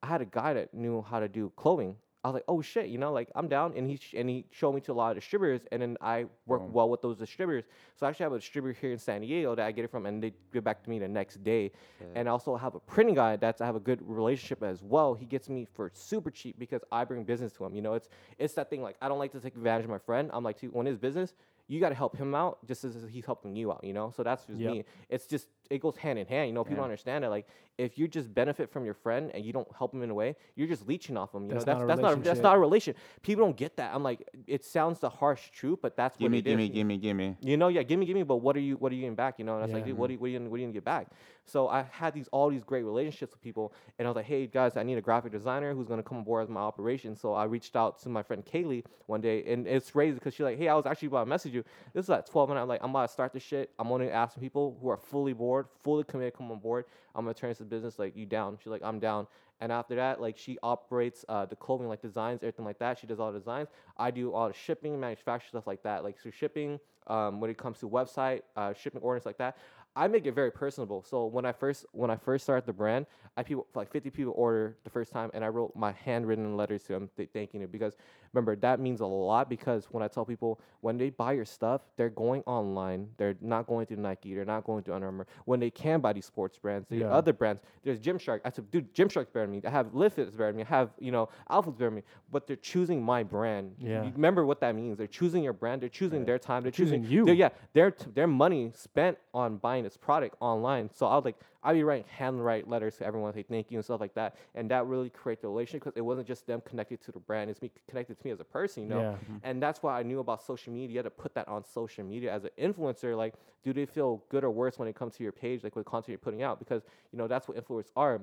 I had a guy that knew how to do clothing. I was like, oh shit, you know, like I'm down, and he sh- and he showed me to a lot of distributors, and then I work Boom. well with those distributors. So I actually have a distributor here in San Diego that I get it from, and they get back to me the next day. And I also have a printing guy that's I have a good relationship as well. He gets me for super cheap because I bring business to him. You know, it's it's that thing like I don't like to take advantage of my friend. I'm like, "Dude, when his business, you got to help him out just as he's helping you out. You know, so that's just Yep. me. It's just it goes hand in hand. You know, people Yeah. don't understand it. Like if you just benefit from your friend and you don't help him in a way, you're just leeching off him. You That's know, not a that's that's not a, that's relationship. not a relation. People don't get that. I'm like, it sounds the harsh truth, but that's what it is. Gimme, it is. gimme, gimme, gimme. You know, yeah, gimme, gimme, but what are you, what are you getting back? You know, and I was like, dude, what are you, what are you, gonna- what are you gonna get back? So I had these all these great relationships with people, and I was like, hey guys, I need a graphic designer who's gonna come aboard as my operation. So I reached out to my friend Kaylee one day, and it's crazy because she's like, hey, I was actually about to message you. This is at 12, and I'm like, I'm about to start this shit. I'm only asking people who are fully board, fully committed, come on board. I'm gonna turn this business. Like, you down? She's like, I'm down. And after that, like she operates uh, the clothing, like designs, everything like that. She does all the designs. I do all the shipping, manufacture stuff like that. Like so shipping, um, when it comes to website, uh, shipping orders like that. I make it very personable. So when I first when I first started the brand, I people like 50 people order the first time, and I wrote my handwritten letters to them th- thanking it because remember that means a lot because when I tell people when they buy your stuff, they're going online. They're not going through Nike. They're not going through Under Armour. When they can buy these sports brands, the Yeah. other brands. There's Gymshark. I said, dude, Gymshark's better than me. I have Live Fit's better than me. I have you know Alpha's better than me. But they're choosing my brand. Yeah. You remember what that means? They're choosing your brand. They're choosing their time. They're choosing choosing you. They're, yeah, their t- their money spent on buying this product online. So I was like, I'd be writing handwrite letters to everyone, say thank you and stuff like that, and that really created the relationship because it wasn't just them connected to the brand; it's me connected to me as a person, you know. Yeah. Mm-hmm. And that's why I knew about social media to put that on social media as an influencer. Like, do they feel good or worse when it comes to your page, like with content you're putting out? Because you know that's what influencers are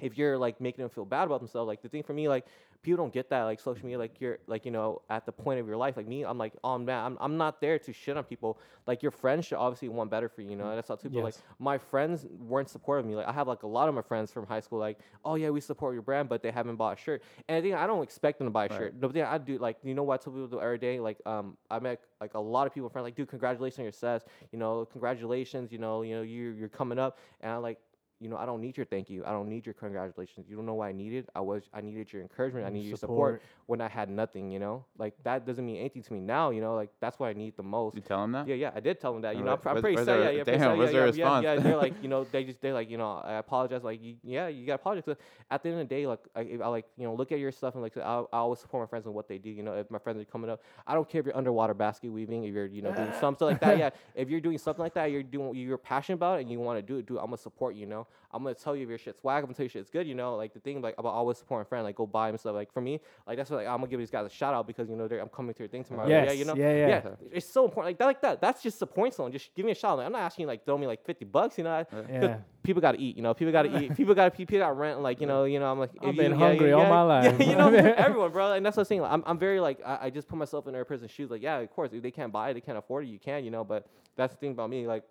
if you're like making them feel bad about themselves, like the thing for me, like people don't get that, like social media, like you're like you know at the point of your life, like me, I'm like, oh man, I'm, I'm not there to shit on people. Like your friends should obviously want better for you, you know. And that's how people like Yes. my friends weren't supportive of me. Like I have like a lot of my friends from high school, like, oh yeah, we support your brand, but they haven't bought a shirt. And I think I don't expect them to buy a Right. shirt. The thing I do, like, you know what I tell people do every day? Like, um, I met like a lot of people, friends, like, dude, congratulations on your success. You know, congratulations. You know, you know, you you're coming up, and I like. You know, I don't need your thank you. I don't need your congratulations. You don't know what I needed. I was, I needed your encouragement. I needed your support when I had nothing. You know, like that doesn't mean anything to me now. You know, like that's what I need the most. You tell him that? Yeah, yeah, I did tell them that. You And know, I'm, I'm pretty was sad. there- Yeah, yeah, pretty damn, sad, was yeah, there a yeah, yeah, yeah. They're like, you know, they just they're like, you know, I apologize. Like, you, yeah, you got to apologize. 'Cause At the end of the day, like, I, I like, you know, look at your stuff and like, I, I always support my friends and what they do. You know, if my friends are coming up, I don't care if you're underwater basket weaving, if you're, you know, doing something like that. Yeah, if you're doing something like that, you're doing, you're passionate about it and you want to do it. Do it. I'm gonna support you. You know, I'm gonna tell you if your shit's swag. I'm gonna tell you shit's good. You know, like the thing like about always supporting a friend, like go buy him stuff. Like for me, like that's what like, I'm gonna give these guys a shout out because you know they're, I'm coming to your thing tomorrow. yeah, you know, yeah, yeah. yeah. It's so important. Like that, like that. That's just supporting someone. Just give me a shout. out. Like, I'm not asking you like throw me like 50 bucks. You know, I- Yeah. people got to eat. You know, people got to eat. People got to people got rent. Like you know, you know. I'm like, I've been you, hungry yeah, all yeah, my life. Yeah, you know, everyone, bro. And that's what I'm saying. Like, I'm, I'm very like, I, I just put myself in their person's shoes. Like, yeah, of course, if they can't buy it, they can't afford it. You can, you know. But that's the thing about me. Like,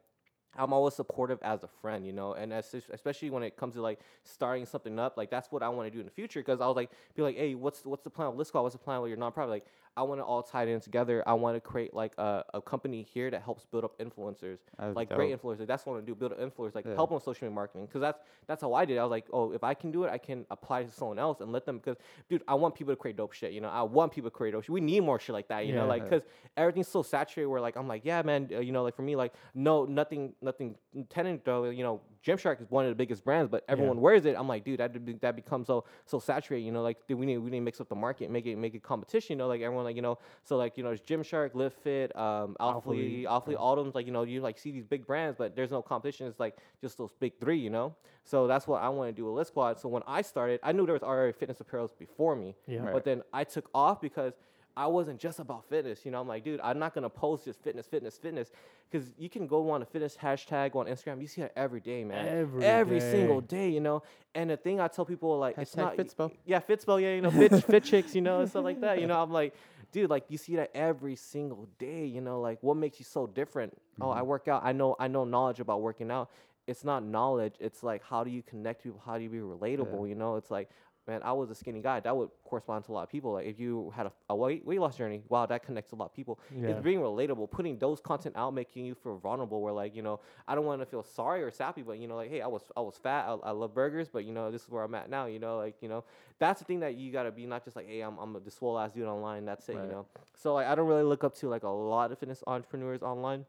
I'm always supportive as a friend, you know, and as, especially when it comes to like starting something up, like that's what I want to do in the future. Because I was like, be like, hey, what's what's the plan with Squad? What's the plan with your nonprofit? Like, I want to all tie it in together. I want to create like a, a company here that helps build up influencers, That's like great influencers. That's what I want to do, build up influencers, like Yeah. help them with social media marketing. Because that's that's how I did. it. I was like, oh, if I can do it, I can apply to someone else and let them. Because, dude, I want people to create dope shit. You know, I want people to create dope shit. We need more shit like that. You Yeah. know, like because everything's so saturated. Where like I'm like, yeah, man. Uh, you know, like for me, like no, nothing, nothing. Tenant though, you know, Gymshark is one of the biggest brands, but everyone wears it. I'm like, dude, that be- that becomes so so saturated. You know, like dude, we need we need to mix up the market, make it make it competition. You know, like everyone like you know, so like you know, it's Gymshark, Live Fit, um, Alphalete, all of them. Like you know, you like see these big brands, but there's no competition. It's like just those big three. You know, so that's what I want to do with Lift Squad. So when I started, I knew there was already fitness apparels before me. Yeah. Right. But then I took off because I wasn't just about fitness. You know, I'm like, dude, I'm not gonna post just fitness, fitness, fitness, because you can go on a fitness hashtag on Instagram. You see that every day, man. Every single day. day, you know. And the thing I tell people, like, it's Hashtag not Fitspo. Yeah, Fitspo. Yeah, you know, fit, fit chicks, you know, and stuff like that. You know, I'm like, dude, like you see that every single day. You know, like what makes you so different? Oh, I mm-hmm. work out. I know, I know knowledge about working out. It's not knowledge. It's like how do you connect people? How do you be relatable? You know, it's like man, I was a skinny guy. That would correspond to a lot of people. Like if you had a, a weight weight loss journey, wow, that connects a lot of people. Yeah. It's being relatable, putting those content out, making you feel vulnerable. Where like you know, I don't want to feel sorry or sappy, but you know, like hey, I was I was fat. I, I love burgers, but you know, this is where I'm at now. You know, like you know, that's the thing that you gotta be not just like hey, I'm I'm a this swole ass dude online. That's it. Right. You know. So like I don't really look up to like a lot of fitness entrepreneurs online,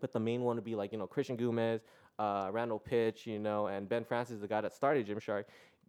but the main one would be like you know Christian Guzman. Uh, Randall Pitch, you know, and Ben Francis, the guy that started Gymshark,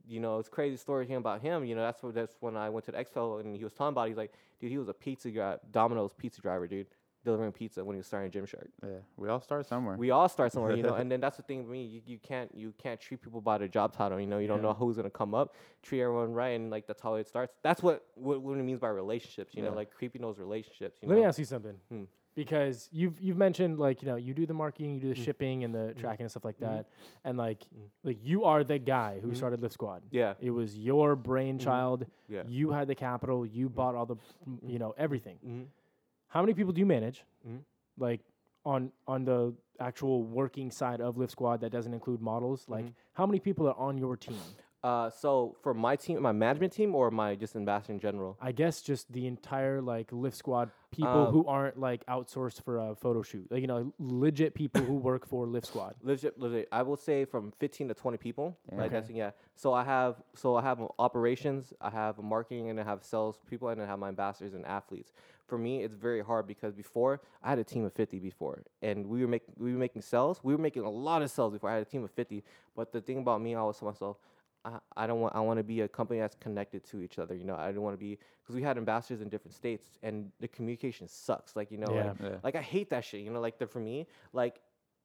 you know, it's crazy story here about him. You know, that's what that's when I went to the expo and he was talking about. He's like, dude, he was a pizza guy, Domino's pizza driver, dude, delivering pizza when he was starting Gymshark. Yeah, we all start somewhere. We all start somewhere, you know, and then that's the thing with me. You, you can't you can't treat people by their job title. You know, you don't Yeah. know who's gonna come up. Treat everyone right, and like that's how it starts. That's what what, what it means by relationships. You know, like creeping those relationships. You Let know? me ask you something. Hmm. Because you've you've mentioned like you know you do the marketing, you do the Mm. shipping and the tracking and stuff like Mhm. that, and like Mm. like you are the guy who Mhm. started Lift Squad. Yeah, It was your brainchild. yeah. You had the capital. You bought all the you know everything. Mm-hmm. How many people do you manage? Like on on the actual working side of Lift Squad that doesn't include models. Like how many people are on your team? Uh, so for my team, my management team, or my just ambassador in general. I guess just the entire like Lift Squad people Uh, who aren't like outsourced for a photo shoot. Like you know, legit people who work for Lift Squad. Legit, legit. I will say from 15 to 20 people. Yeah. Like Okay. yeah. So I have so I have operations, I have marketing, and I have sales people, and I have my ambassadors and athletes. For me, it's very hard because before I had a team of 50 before, and we were making we were making sales. We were making a lot of sales before I had a team of 50. But the thing about me, I always tell myself. I, I don't want I want to be a company that's connected to each other. You know, I don't want to be because we had ambassadors in different states and the communication sucks. Like you know, like, Yeah. Yeah. like I hate that shit. You know, like the, for me, like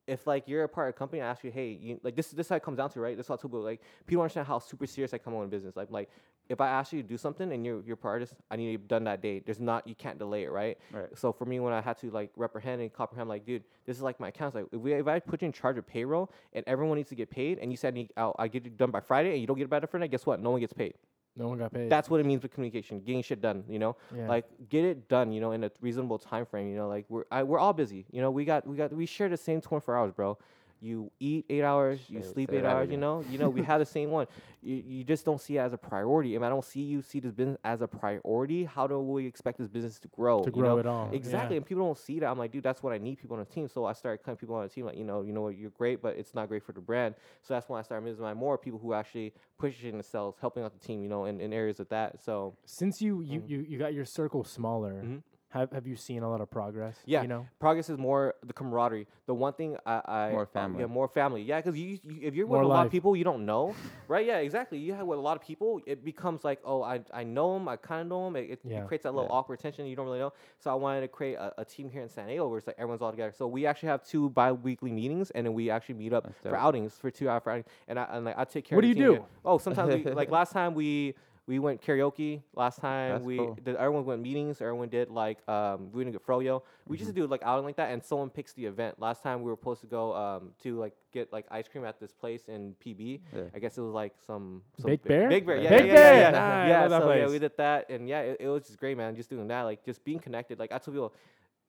if like you're a part of a company, I ask you, hey, you like this this is how it comes down to, right? This is how people like people understand how super serious I come on in business. Like like if I ask you to do something and you're you're part artist, I need it done that day. There's not you can't delay it, right? Right. So for me, when I had to like reprehend and comprehend, like, dude, this is like my accounts. Like, if, we, if I put you in charge of payroll and everyone needs to get paid, and you said I'll, I get it done by Friday, and you don't get it by Friday, guess what? No one gets paid. No one got paid. That's what it means with communication, getting shit done. You know, Yeah. like get it done. You know, in a reasonable time frame. You know, like we're I, we're all busy. You know, we got we got we share the same 24 hours, bro. You eat eight hours, you Say- sleep eight that hours. You know, you know we have the same one. You, you just don't see it as a priority. If I don't see you see this business as a priority, how do we expect this business to grow? to you grow know? it all. Exactly, Yeah. and people don't see that. I'm like, dude, that's what I need people on the team. So I started cutting people on the team, like, you know, you know what, you're great, but it's not great for the brand. So that's when I started missing my more people who actually pushing themselves, helping out the team, you know, in, in areas of that. So Since you you, Mhm. you you got your circle smaller, Mhm. Have have you seen a lot of progress? Yeah. You know. progress is more the camaraderie. The one thing I, I More uh, family. yeah, more family. Yeah, because you, you if you're More with a lot of people you don't know, right? Yeah, exactly. You have with a lot of people, it becomes like, oh, I I know them, I kind of know them. It, it, Yeah. it creates that little Yeah. awkward tension you don't really know. So I wanted to create a, a team here in San Diego where it's like everyone's all together. So we actually have two bi-weekly meetings, and then we actually meet up That's for dope. outings for two hour outings. And I and like I take care. What of do the you team do? again. Oh, sometimes we, like last time we. We went karaoke last time. That's we cool. did. Everyone went meetings. Everyone did like um, we didn't get froyo. We Mm-hmm. just do like outing like that, and someone picks the event. Last time we were supposed to go um, to like get like ice cream at this place in PB. Yeah. I guess it was like some, some Big big- Bear? Big Bear, yeah, Big yeah, Bear, yeah, yeah. nah, I yeah. so yeah, we did that, and yeah, it, it was just great, man. Just doing that, like just being connected. Like I tell people,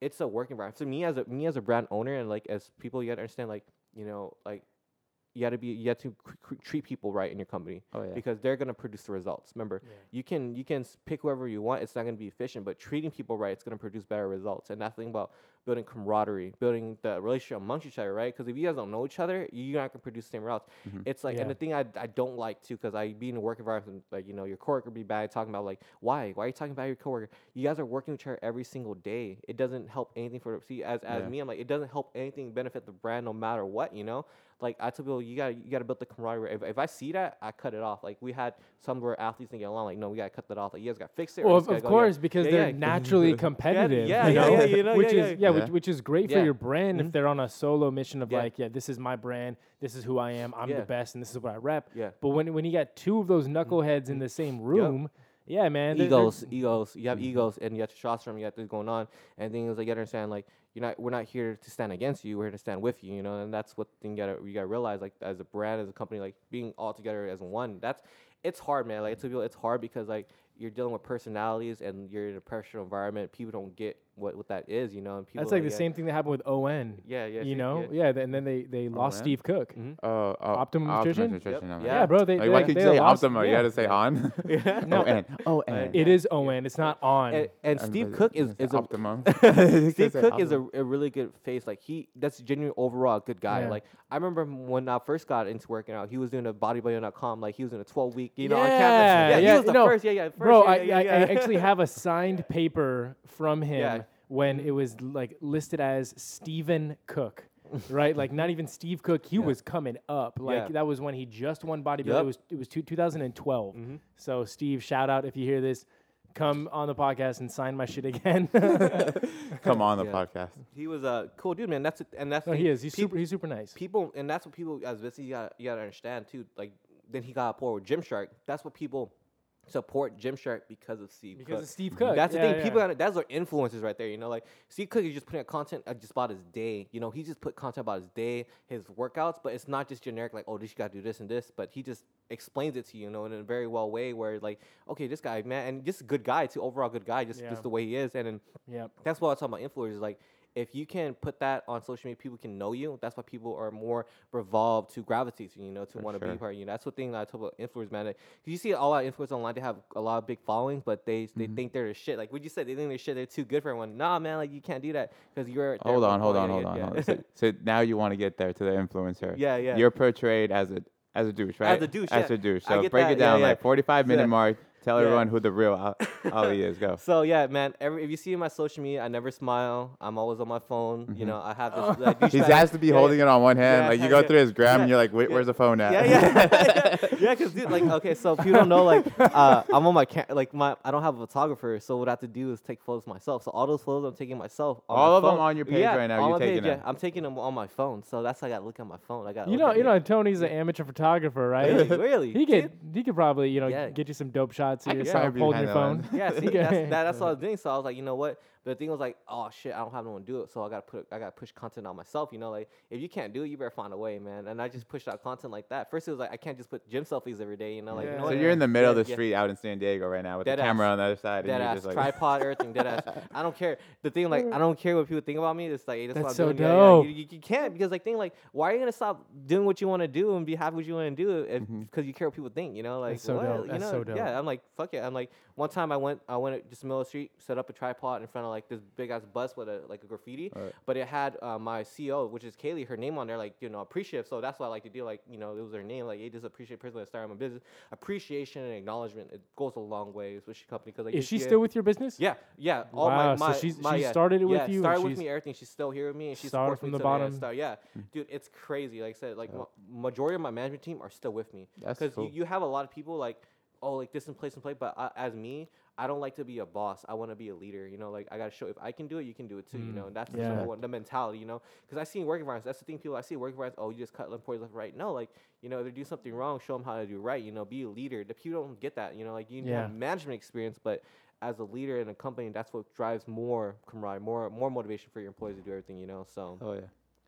it's a working environment. So me as a me as a brand owner, and like as people, you gotta understand, like you know, like you gotta be, you have to cr- cr- treat people right in your company Oh yeah. because they're gonna produce the results. Remember, you can you can pick whoever you want. It's not going to be efficient, but treating people right, it's going to produce better results. And that's the thing about building camaraderie, building the relationship amongst each other, right? Because if you guys don't know each other, you're not going to produce the same results. Mhm. It's like, Yeah. and the thing I, I don't like too, because I be in a work environment, like you know, your coworker be bad talking about like why why are you talking about your coworker? You guys are working with each other every single day. It doesn't help anything for see as as Yeah. me. I'm like it doesn't help anything benefit the brand no matter what, you know. Like I tell people, you got to you got to build the camaraderie. If, if I see that, I cut it off. Like we had some where athletes didn't get along. Like no, we got to cut that off. Like you guys got to fix it. Well, of, gotta go, yeah. course, because they're naturally competitive. yeah, you yeah, know? yeah, you know, which yeah, is yeah. Which, which is great for Yeah. your brand if Mhm. they're on a solo mission of Yeah. like, yeah, this is my brand, this is who I am, I'm Yeah. the best, and this is what I rep. Yeah. But when when you got two of those knuckleheads in the same room, yeah, man, they're- they're- egos, egos. You have egos, and you have testosterone. You have this going on, and things like, you gotta understand, like, you're not. We're not here to stand against you. We're here to stand with you. You know, and that's what thing you gotta you gotta realize, like, as a brand, as a company, like, being all together as one. That's it's hard, man. Like, to people, it's hard because like you're dealing with personalities and you're in a professional environment. People don't get what what that is. You know, and people that's like the yeah, same thing that happened with ON. Yeah, yeah. you know, yeah. yeah, and then they they lost ON? Steve Cook. Mhm. Oh, oh, Optimum Nutrition? Nutrition. I'm Yeah. Yeah, bro, they Like, they, why could you say lost, Optima? You had to say on. Yeah. No, and and It is ON. It's not on. And, and Steve Cook is is a optimum. Steve Cook is a, a really good face. Like he, that's genuine overall a good guy. Yeah. Like I remember when I first got into working out, he was doing a bodybuilding.com. Like he was in a 12 week, you know, on Yeah, campus. yeah, he was the no, first. Yeah, yeah, first, Bro, yeah, I, yeah, I, yeah, I actually have a signed paper from him Yeah. When it was like listed as Stephen Cook. right, like not even Steve Cook. He Yeah. was coming up. Like Yeah. that was when he just won bodybuilding. Yep. It was it was two, 2012. Mhm. So Steve, shout out if you hear this. Come on the podcast and sign my shit again. Come on the Yeah. podcast. He was a cool dude, man. That's it, and that's no, he is. He's Peop- super. He's super nice. people, and that's what people as business you gotta, you gotta understand too. Like then he got a poor with Gymshark. That's what people support Gymshark because of Steve. Because Cook. of Steve Cook. That's the Yeah, thing. People, gotta, that's our influences right there. You know, like Steve Cook is just putting out content uh, just about his day. You know, he just put content about his day, his workouts, but it's not just generic like, oh, this you gotta do this and this. But he just explains it to you, you know, in a very well way where like, okay, this guy, man, and just a good guy too, overall good guy, just Yeah. just the way he is, and then Yep. that's what I was talking about influencers. Like, if you can put that on social media, people can know you. That's why people are more revolved to gravitate to you, know, to want to sure. be part of you. That's what thing that I talk about influencers, man. Like, 'cause you see a lot of influencers online, they have a lot of big followings, but they they Mhm. think they're the shit. Like what you said, they think they're shit. They're too good for everyone. Nah, man, like you can't do that because you're. Hold on, hold on, hold on, hold on. So, so now you want to get there to the influencer. yeah, yeah. You're portrayed as a as a douche, right? As a douche, As yeah. a douche. So break that, it yeah, down, yeah. like 45 minute Yeah. mark. Tell Yeah. everyone who the real Ali is. Go. So yeah, man. Every if you see my social media, I never smile. I'm always on my phone. You Mhm. know, I have this. Like, douche He bag. has to be Yeah, holding it on one hand. Yeah, like you go yeah. through his gram Yeah, and you're like, wait, yeah. where's the phone at? Yeah, yeah, yeah. Because dude, like, okay, so if you don't know, like, uh, I'm on my cam- like my I don't have a photographer, so what I have to do is take photos myself. So all those photos I'm taking myself. On All my of them on your page yeah, right now, you're my page, taking yeah, them. I'm taking them on my phone, so that's why I got to look at my phone. I got. You know, you know, Tony's an amateur photographer, right? really, really. He See? could he could probably you know get you some dope shots shots of I could yourself probably holding your phone. that Yeah, see, that's, that, that's what I was doing. So I was like, you know what? But the thing was like, oh shit, I don't have no one to do it, so I gotta put, I gotta push content on myself. You know, like if you can't do it, you better find a way, man. And I just pushed out content like that. First, it was like I can't just put gym selfies every day. You know, like you know So what? you're in the middle of Yeah, the yeah. street out in San Diego right now with Dead the camera on the other side, Dead and you're ass just like tripod, everything, dead ass. I don't care. The thing, like, I don't care what people think about me. It's like, hey, that's, That's what so I'm doing. Yeah, yeah, dope. You, you, you can't because, like, thing, like, why are you gonna stop doing what you want to do and be happy with what you want to do if mm-hmm. because you care what people think? You know, like, That's so what? dope. You That's know, so dope. yeah. I'm like, fuck it. I'm like, one time I went, I went just the middle of the street, set up a tripod in front of like this big ass bus with a like a graffiti, Alright. but it had uh, my CEO, which is Kaylee, her name on there, like you know, appreciative. So that's what I like to do. Like, you know, it was her name. Like, hey, this appreciate person that started my business. Appreciation and acknowledgement it goes a long way, especially company because like Is she it- still with your business? yeah, yeah. All Wow, my, so my, she's- my, she yeah, started it with yeah, you Started with me, everything. She's still here with me, and she supports from me the bottom. Start, yeah, dude, it's crazy. Like I said, like ma- majority of my management team are still with me That's because cool. you, you have a lot of people like, oh, like this in place and play. But I, as me, I don't like to be a boss. I want to be a leader. You know, like I gotta show if I can do it, you can do it too. You know, and that's the, Mm, yeah. number one, the mentality. You know, because I see in work environments, that's the thing. People I see work environments, oh, you just cut employees left, right. No, like you know, if they do something wrong, show them how to do right. You know, be a leader. The people don't get that. You know, like you Yeah. have management experience, but as a leader in a company, that's what drives more camaraderie, more more motivation for your employees to do everything. You know, so Oh yeah.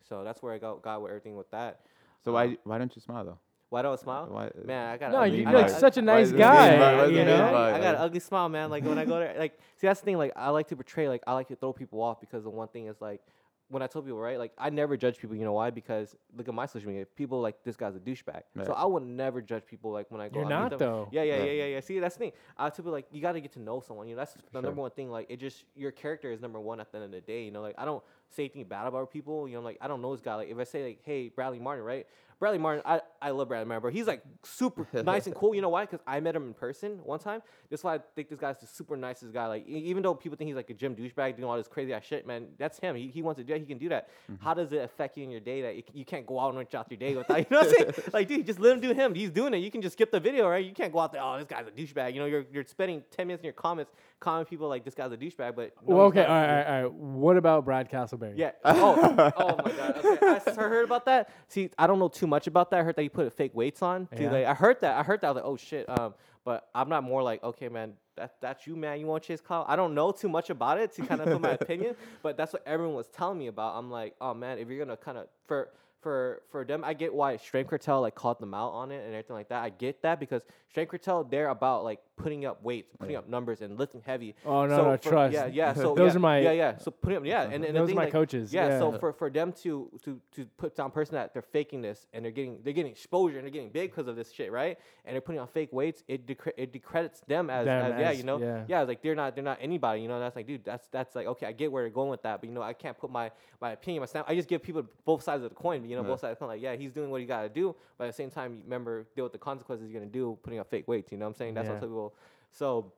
so that's where I got got with everything with that. So why why don't you smile though? Why don't I smile? Why, Man, I got No, ugly- you- I you're got- like such a I- nice is guy, bug? You know? bug? I got an ugly smile, man. Like when I go there, like see that's the thing. Like I like to portray, like I like to throw people off because the one thing is like when I tell people, right? Like I never judge people. You know why? Because look at my social media. People like this guy's a douchebag. Right. So I would never judge people. Like when I go, You're out not, them. though. Yeah, yeah, Yeah. yeah, yeah, yeah. See, that's the thing. I tell people like you got to get to know someone. You know, that's the Sure. number one thing. Like it just your character is number one at the end of the day. You know, like I don't say anything bad about people. You know, like I don't know this guy. Like if I say like, hey, Bradley Martin, right? Bradley Martin, I, I love Bradley Martin, bro. He's like super nice and cool. You know why? Because I met him in person one time. That's why I think this guy's the super nicest guy. Like e- even though people think he's like a gym douchebag doing all this crazy ass shit, man, that's him. He, he wants to do that. He can do that. Mm-hmm. How does it affect you in your day that you, you can't go out and reach out your day without? You know what I'm saying? like, dude, just let him do him. He's doing it. You can just skip the video, right? You can't go out there. Oh, this guy's a douchebag. You know, you're you're spending ten minutes in your comments commenting people like this guy's a douchebag, but no, well, okay, all right, all right, all right. What about Brad Castleberry? Yeah. Oh, oh my God. Okay. I s- heard about that. See, I don't know too much about that. I heard that you put fake weights on. to, Yeah. like- I heard that. I heard that. I was like, oh shit. Um, but I'm not more like, okay, man, that that's you, man. You want to chase clout? I don't know too much about it to kind of put my opinion, but that's what everyone was telling me about. I'm like, oh man, if you're gonna kind of for for for them, I get why Strength Cartel like called them out on it and everything like that. I get that because Strength Cartel they're about like putting up weights, putting up numbers, and lifting heavy. Oh no, So no, for- trust. Yeah, yeah. So Those yeah, are my- yeah, yeah. So putting up, yeah, and, and the Those are my like, coaches, Yeah, so for, for them to to to put down person that they're faking this and they're getting they're getting exposure and they're getting big because of this shit, right? And they're putting on fake weights. It decre- it decredits them as, Them as, yeah, you know, yeah. yeah. Like they're not they're not anybody, you know. And that's like, dude, that's that's like okay, I get where they're going with that, but you know, I can't put my my opinion, my stamp. I just give people both sides of the coin, you know, both sides. Of like, yeah, he's doing what he got to do, but at the same time, remember deal with the consequences you're gonna do putting up fake weights. You know what I'm saying? That's Yeah. what tell people. So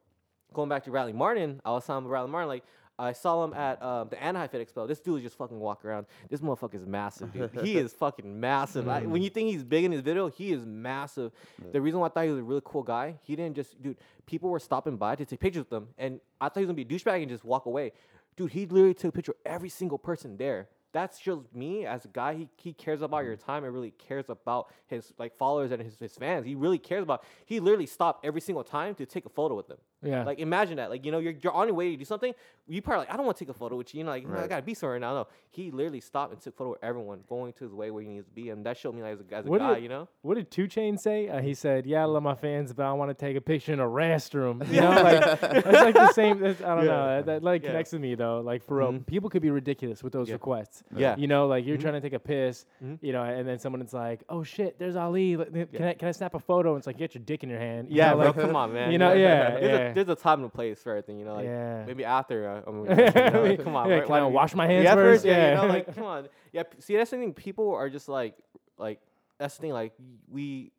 going back to Bradley Martin, I was telling Bradley Martin like. I saw him at um, the Anaheim Fit Expo. This dude is just fucking walk around. This motherfucker is massive, dude. he is fucking massive. I, when you think he's big in his video, he is massive. The reason why I thought he was a really cool guy, he didn't just, dude. People were stopping by to take pictures with him, and I thought he was gonna be a douchebag and just walk away. Dude, he literally took a picture of every single person there. That's just me as a guy. He, he cares about your mm-hmm. time and really cares about his like followers and his, his fans. He really cares about. He literally stopped every single time to take a photo with them. Yeah. Like imagine that. Like you know you're, you're on your way to do something. You probably like I don't want to take a photo with you. You know like I gotta be somewhere now. No, he literally stopped and took a photo with everyone going to his way where he needs to be, and that showed me like as a, as a What guy. did- you know. What did 2 Chainz say? Uh, he said, "Yeah, I love my fans, but I want to take a picture in a restroom." You know, like that's like the same. I don't know. That, that, like Yeah. connects with me though. Like for real, Mhm. people could be ridiculous with those Yeah. requests. Yeah. You know, like you're Mhm. trying to take a piss, Mhm. you know, and then someone is like, "Oh shit, there's Ali. Can Yeah. I can I snap a photo?" And it's like, get your dick in your hand. you Yeah, know, bro. like, come on, man. you know, yeah, There's, yeah. There's a time and place for everything. You know, like yeah. maybe after. Uh, I mean, you know, like, come on, Yeah, can why I wash my hands yeah, first? Yeah, you know, like come on. Yeah, p- see that's the thing. People are just like like that's the thing. Like we,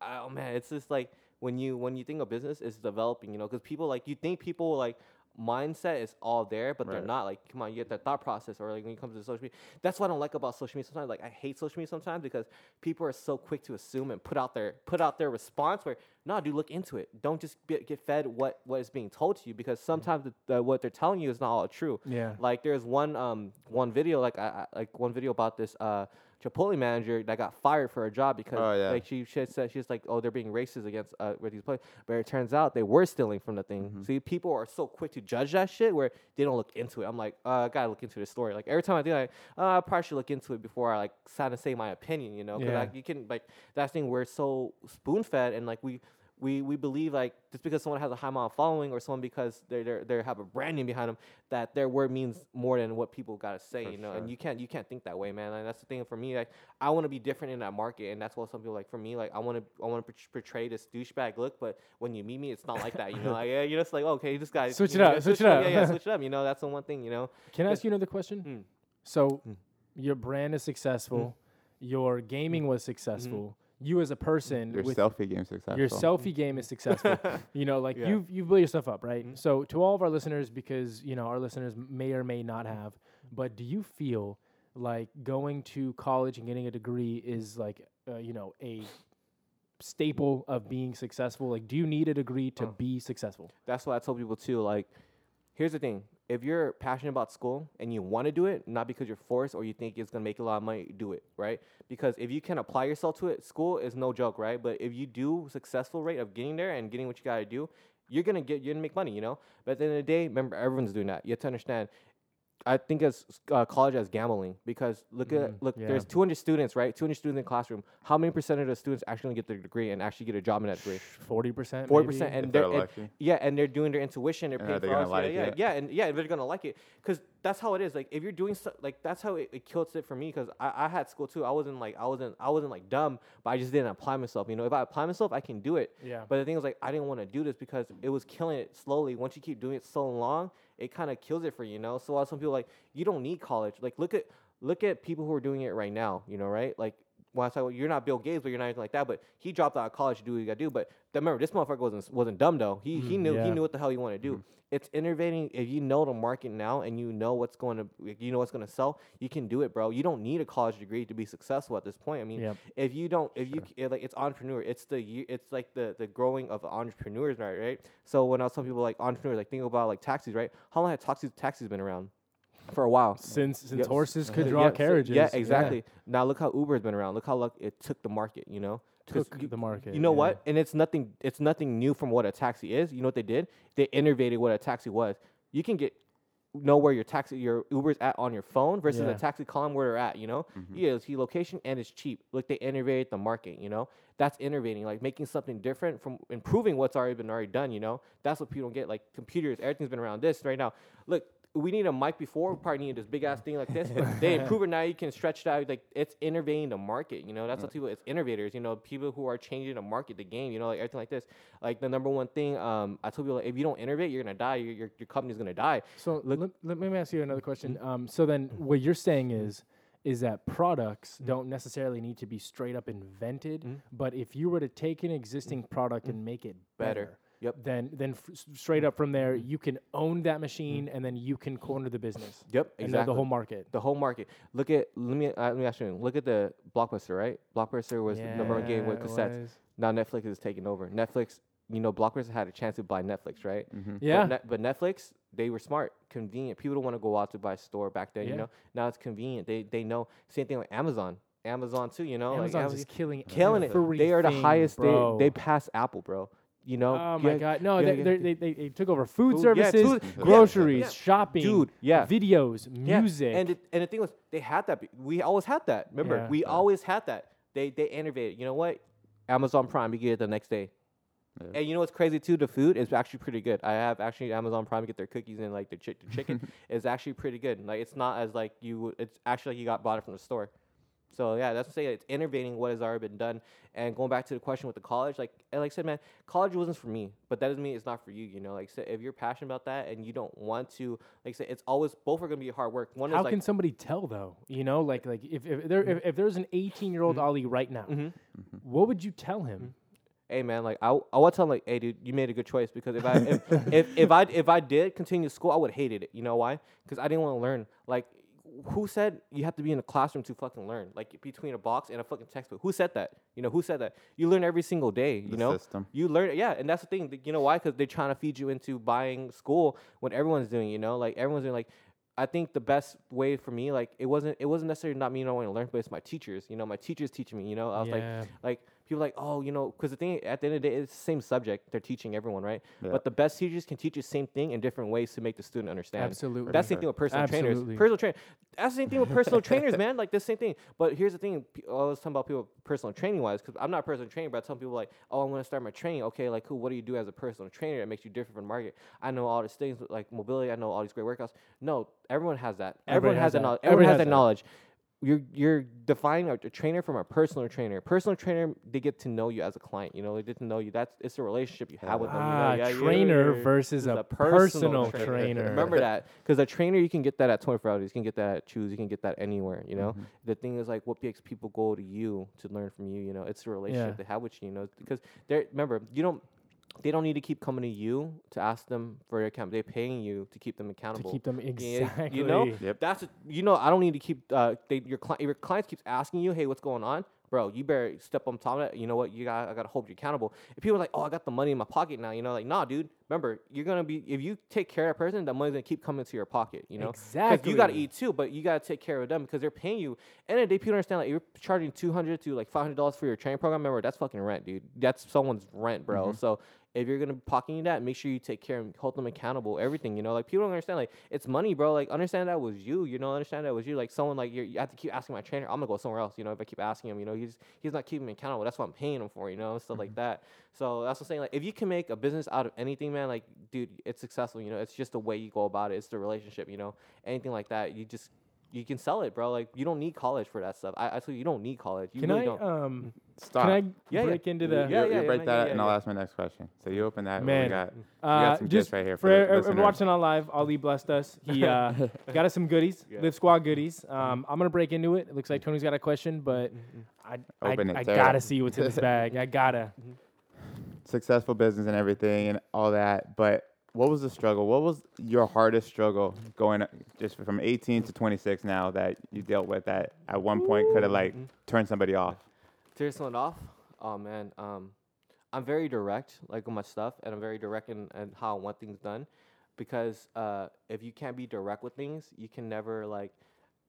oh man, it's just like when you when you think of business, it's developing. You know, because people like you think people like mindset is all there, but they're not. Like, come on, you get that thought process, or like when it comes to social media. That's what I don't like about social media. Sometimes, like, I hate social media sometimes because people are so quick to assume and put out their put out their response. Where no, dude, look into it. Don't just be, get fed what what is being told to you because sometimes the, the, what they're telling you is not all true. Yeah. Like there's one um one video like I, I like one video about this uh Chipotle manager that got fired for a job because Oh, yeah. like she, she said she's like, oh, they're being racist against uh, with these players. But it turns out they were stealing from the thing. Mm-hmm. See, people are so quick to judge that shit where they don't look into it. I'm like, uh, I gotta look into this story. Like every time I do, like, uh, I probably should look into it before I like kind of say my opinion. You know, because Yeah. like you can like that thing we're so spoon fed and like we. We, we believe like just because someone has a high amount of following or someone because they they they have a brand name behind them that their word means more than what people gotta say For you know sure. and you can't you can't think that way man and that's the thing for me like I want to be different in that market and that's what some people like for me like I want to I want to portray this douchebag look but when you meet me it's not like that you know like, yeah you're just like okay this guy Switch it know, up, yeah, switch it up. yeah switch it up you know that's the one thing you know Can I ask you another question? Mm. So, Mm. your brand is successful. Your gaming was successful. You as a person, Your selfie game is successful. your selfie game is successful. you know, like Yeah. you've you've built yourself up, right? Mhm. So, to all of our listeners, because you know our listeners may or may not have, but do you feel like going to college and getting a degree is like uh, you know a staple of being successful? Like, do you need a degree to Oh. be successful? that's what I tell people too. Like, here's the thing: if you're passionate about school and you want to do it, not because you're forced or you think it's gonna make a lot of money, do it, right? Because if you can apply yourself to it, school is no joke, right? But if you do successful rate of getting there and getting what you gotta do, you're gonna get you're gonna make money, you know. But at the end of the day, remember everyone's doing that. You have to understand. I think as uh, college as gambling because look Mm, at look. yeah. There's 200 students, right? 200 students in the classroom. How many percent of the students actually get their degree and actually get a job in that degree? Forty percent. 40%, If and they're they're and- lucky. yeah, and they're doing their intuition. They're Yeah, paying they're for gonna like yeah, yeah, it. yeah, and yeah, they're gonna like it because that's how it is. Like if you're doing so, like that's how it, it kills it for me because I, I had school too. I wasn't like I wasn't I wasn't like dumb, but I just didn't apply myself. You know, if I apply myself, I can do it. Yeah. But the thing was like I didn't want to do this because it was killing it slowly. Once you keep doing it so long, it kind of kills it for you. Know. So while some people like you don't need college. Like look at look at people who are doing it right now. You know, right? Like when I say well, you're not Bill Gates, but you're not anything like that. But he dropped out of college to do what he got to do. But th- remember, this motherfucker wasn't wasn't dumb though. He he Mhm, knew yeah. he knew what the hell he wanted to do. It's innovating. If you know the market now and you know what's going to you know what's going to sell, you can do it, bro. You don't need a college degree to be successful at this point. I mean, Yep. if you don't if you c- like it's entrepreneur it's the ye- it's like the the growing of entrepreneurs right right so when i was telling people like entrepreneurs like think about like taxis right how long have taxis taxis been around for a while. Since since Yep. horses could draw so- carriages. yeah exactly. Now look how uber's been around. Look how luck it took the market you know? 'Cause Took you- the market. you know yeah. what and it's nothing it's nothing new from what a taxi is. You know what they did? They innovated what a taxi was. You can get know where your taxi your uber's at on your phone versus Yeah. a taxi calling where they're at you know? Mm-hmm. Yeah it's key location and it's cheap. Look they innovated the market you know? That's innovating like making something different from improving what's already been already done you know? That's what people don't get. Like computers everything's been around this right now. Look we need a mic before. We probably need this big ass thing like this, but they improve it now. You can stretch it out. Like it's innovating the market. You know, that's what people. It's innovators. You know, people who are changing the market, the game. You know, like everything like this. Like the number one thing. Um, I told people like, if you don't innovate, you're gonna die. Your your, your company's gonna die. So Look- let, let me ask you another question. Um, so then, what you're saying is, is that products don't necessarily need to be straight up invented, Mhm. but if you were to take an existing product and make it Better. better, Yep. then then f- s- straight up from there, you can own that machine, and then you can corner the business Yep. and Exactly. the whole market. the whole market. Look at let me uh, let me ask you. Look at the blockbuster, right? Blockbuster was the number one game with cassettes. was. Now Netflix is taking over. Netflix, you know, Blockbuster had a chance to buy Netflix, right? Mm-hmm. Yeah. But, Net- but Netflix, they were smart, convenient. People don't want to go out to buy a store back then, Yeah. you know. Now it's convenient. They they know. Same thing with Amazon. Amazon too, you know. like Amazon- just killing killing it. They are the highest. Bro. They they pass Apple, bro. You know. Oh my Yeah, god! No, yeah, they, yeah, they, they, they they took over food Food, yeah, services, food- groceries, yeah. shopping, Dude, yeah. videos, Yeah, music. And it, and the thing was, they had that. We always had that. Remember, Yeah. we Yeah. always had that. They they innovated. You know what? Amazon Prime, you get it the next day. Yeah. And you know what's crazy too? The food is actually pretty good. I have actually Amazon Prime get their cookies and like the, chi- the chicken is actually pretty good. Like it's not as like you. would- It's actually like you got bought it from the store. So yeah, that's to say it's innovating what has already been done. And going back to the question with the college, like and like I said, man, college wasn't for me, but that doesn't mean it's not for you. You know, like I if you're passionate about that and you don't want to, like I said, it's always both are gonna be hard work. One How is like can somebody tell though? You know, like like if if there if, if there's an 18 year old mm-hmm. Ali right now, Mhm. what would you tell him? Mm-hmm. hey man, like I, I want to tell him like, hey dude, you made a good choice because if I if, if, if I if I did continue school, I would have hated it. You know why? Because I didn't want to learn. Like, who said you have to be in a classroom to fucking learn? Like between a box and a fucking textbook. Who said that? You know who said that? You learn every single day. You The know. system. You learn, yeah, and that's the thing. You know why? Because they're trying to feed you into buying school when everyone's doing. You know, like everyone's doing. Like I think the best way for me, like it wasn't it wasn't necessarily not me not wanting to learn, but it's my teachers. You know, my teachers teaching me. You know, I was like like people like oh you know because the thing at the end of the day it's the same subject they're teaching everyone right Yeah. but the best teachers can teach the same thing in different ways to make the student understand Absolutely. that's the same sure. thing with personal Absolutely. trainers personal trainer that's the same thing with personal trainers man like the same thing but here's the thing I was talking about people personal training wise because I'm not a personal trainer but I tell people like oh I'm going to start my training okay like cool what do you do as a personal trainer that makes you different from the market I know all these things like mobility I know all these great workouts no everyone has that everyone, Everybody has, has that that. knowledge Everybody everyone has has that that. knowledge you're you're defining a, a trainer from a personal trainer. Personal trainer, they get to know you as a client. You know, they get to know you. That's it's a relationship you have with them. You know? Ah, Yeah, trainer yeah. versus This a is personal trainer. Remember that, because a trainer you can get that at 24 hours. You can get that at Choose. You can get that anywhere. You know, the thing is like what makes people go to you to learn from you. You know, it's the relationship Yeah. they have with you. You know, because they're remember you don't. They don't need to keep coming to you to ask them for your account. They're paying you to keep them accountable. to accountable. keep them exactly. You know, Yep. that's a, you know. I don't need to keep uh, they, your cli- your clients keeps asking you, hey, what's going on, bro? You better step on top of that. You know what? You got I gotta hold you accountable. If people are like, oh, I got the money in my pocket now, you know, like, nah, dude. Remember, you're gonna be if you take care of a person, that money's gonna keep coming to your pocket. You know, Exactly. you gotta eat too, but you gotta take care of them because they're paying you. And the day people understand like you're charging two hundred to like five hundred dollars for your training program. Remember, that's fucking rent, dude. That's someone's rent, bro. So if you're gonna be pocketing that, make sure you take care and hold them accountable. Everything, you know, like people don't understand. Like it's money, bro. Like understand that was you. You know, understand that was you. Like someone like you're, you have to keep asking my trainer. I'm gonna go somewhere else. You know, if I keep asking him, you know, he's he's not keeping me accountable. That's what I'm paying him for. You know, and stuff like mm-hmm. that. So that's what I'm saying. Like if you can make a business out of anything, man, like dude, it's successful. You know, it's just the way you go about it. It's the relationship. You know, anything like that, you just you can sell it, bro. Like you don't need college for that stuff. I, I tell you, you don't need college. You Can really I don't. um Stop. can I Yeah, yeah. break into You- the you, Yeah, you yeah, break yeah, that, yeah, and I'll ask my next question. So you open that. Man. We got, we Uh, some just gifts right here for for, the everyone watching on live, Ali blessed us. He uh, got us some goodies, Yeah. Lift Squad goodies. Um, I'm gonna break into it. It looks like Tony's got a question, but I I, it, I gotta see what's in this bag. I gotta. successful business and everything and all that. But what was the struggle? What was your hardest struggle going just from 18 to 26 now that you dealt with that at one point could have like turned somebody off? Turn someone off? Oh man, um, I'm very direct, like with my stuff, and I'm very direct in, in how I want things done, because uh, if you can't be direct with things, you can never like,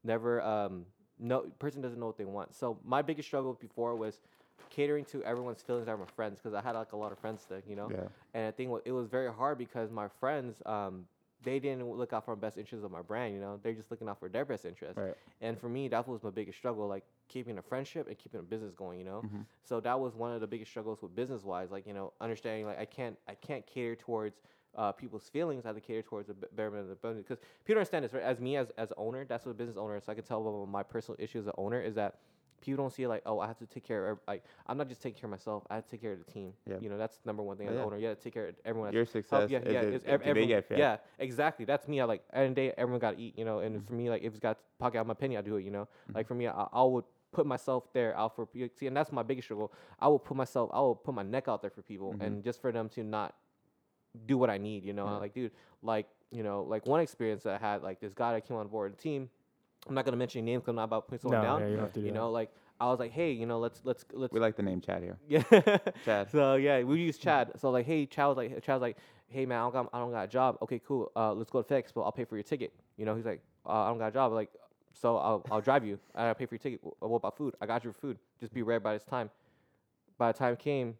never um, no person doesn't know what they want. So my biggest struggle before was catering to everyone's feelings are my friends, because I had like a lot of friends there, you know. Yeah. And I think it was very hard because my friends, um, they didn't look out for the best interests of my brand. You know, they're just looking out for their best interest. Right. And for me, that was my biggest struggle, like keeping a friendship and keeping a business going. You know, Mm-hmm. so that was one of the biggest struggles with business wise. Like you know, understanding like I can't I can't cater towards uh, people's feelings. I have to cater towards the betterment of the business because people understand this. Right? As me as as owner, that's what a business owner. So I can tell about my personal issues as an owner is that people don't see it like oh I have to take care of like I'm not just taking care of myself. I have to take care of the team. Yeah. You know, that's number one thing as Yeah. owner. You have to take care of everyone. Your Help- success yeah, is yeah, it- it's ev- everyone- get fed. yeah, exactly. That's me. I like of day, everyone got to eat, you know. And for me, like if it's got to pocket out my penny, I do it, you know. Mm-hmm. Like for me, I, I would put myself there out for people. See, and that's my biggest struggle. I will put myself, I will put my neck out there for people, mm-hmm. and just for them to not do what I need, you know. Yeah. Like, dude, like you know, like one experience that I had, like this guy that came on board the team. I'm not gonna mention names because I'm not about putting someone No, down. yeah, you don't have to do you that. know, like I was like, hey, you know, let's let's let's We like the name Chad here. yeah. Chad. So yeah, we use Chad. So like, hey, Chad was like, Chad was like, hey man, I don't got, I don't got a job. Okay, cool. Uh, let's go to FedEx, but I'll pay for your ticket. You know, he's like, uh, I don't got a job. Like, so I'll, I'll drive you. I gotta pay for your ticket. What about food? I got your food. Just be ready by this time. By the time it came,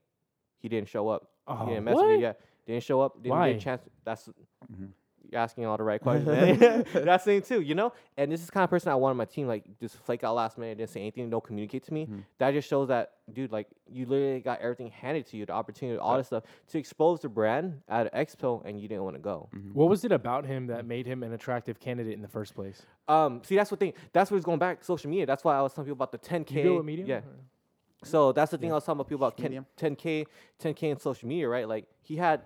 he didn't show up. Oh, he didn't message what? me. Yeah, didn't show up. Didn't Why? get a chance. That's Mhm. You're asking all the right questions. man. That's the thing too, you know. And this is the kind of person I want on my team. Like, just flake out last minute, didn't say anything, don't communicate to me. Mhm. That just shows that, dude. Like, you literally got everything handed to you, the opportunity, all this stuff to expose the brand at an expo, and you didn't want to go. What was it about him that made him an attractive candidate in the first place? Um, see, that's what thing. That's what is going back. Social media. That's why I was telling people about the 10k. You deal with Medium? Yeah. or- So that's the thing I was talking about people about Medium. 10, 10k, 10k in social media, right? Like he had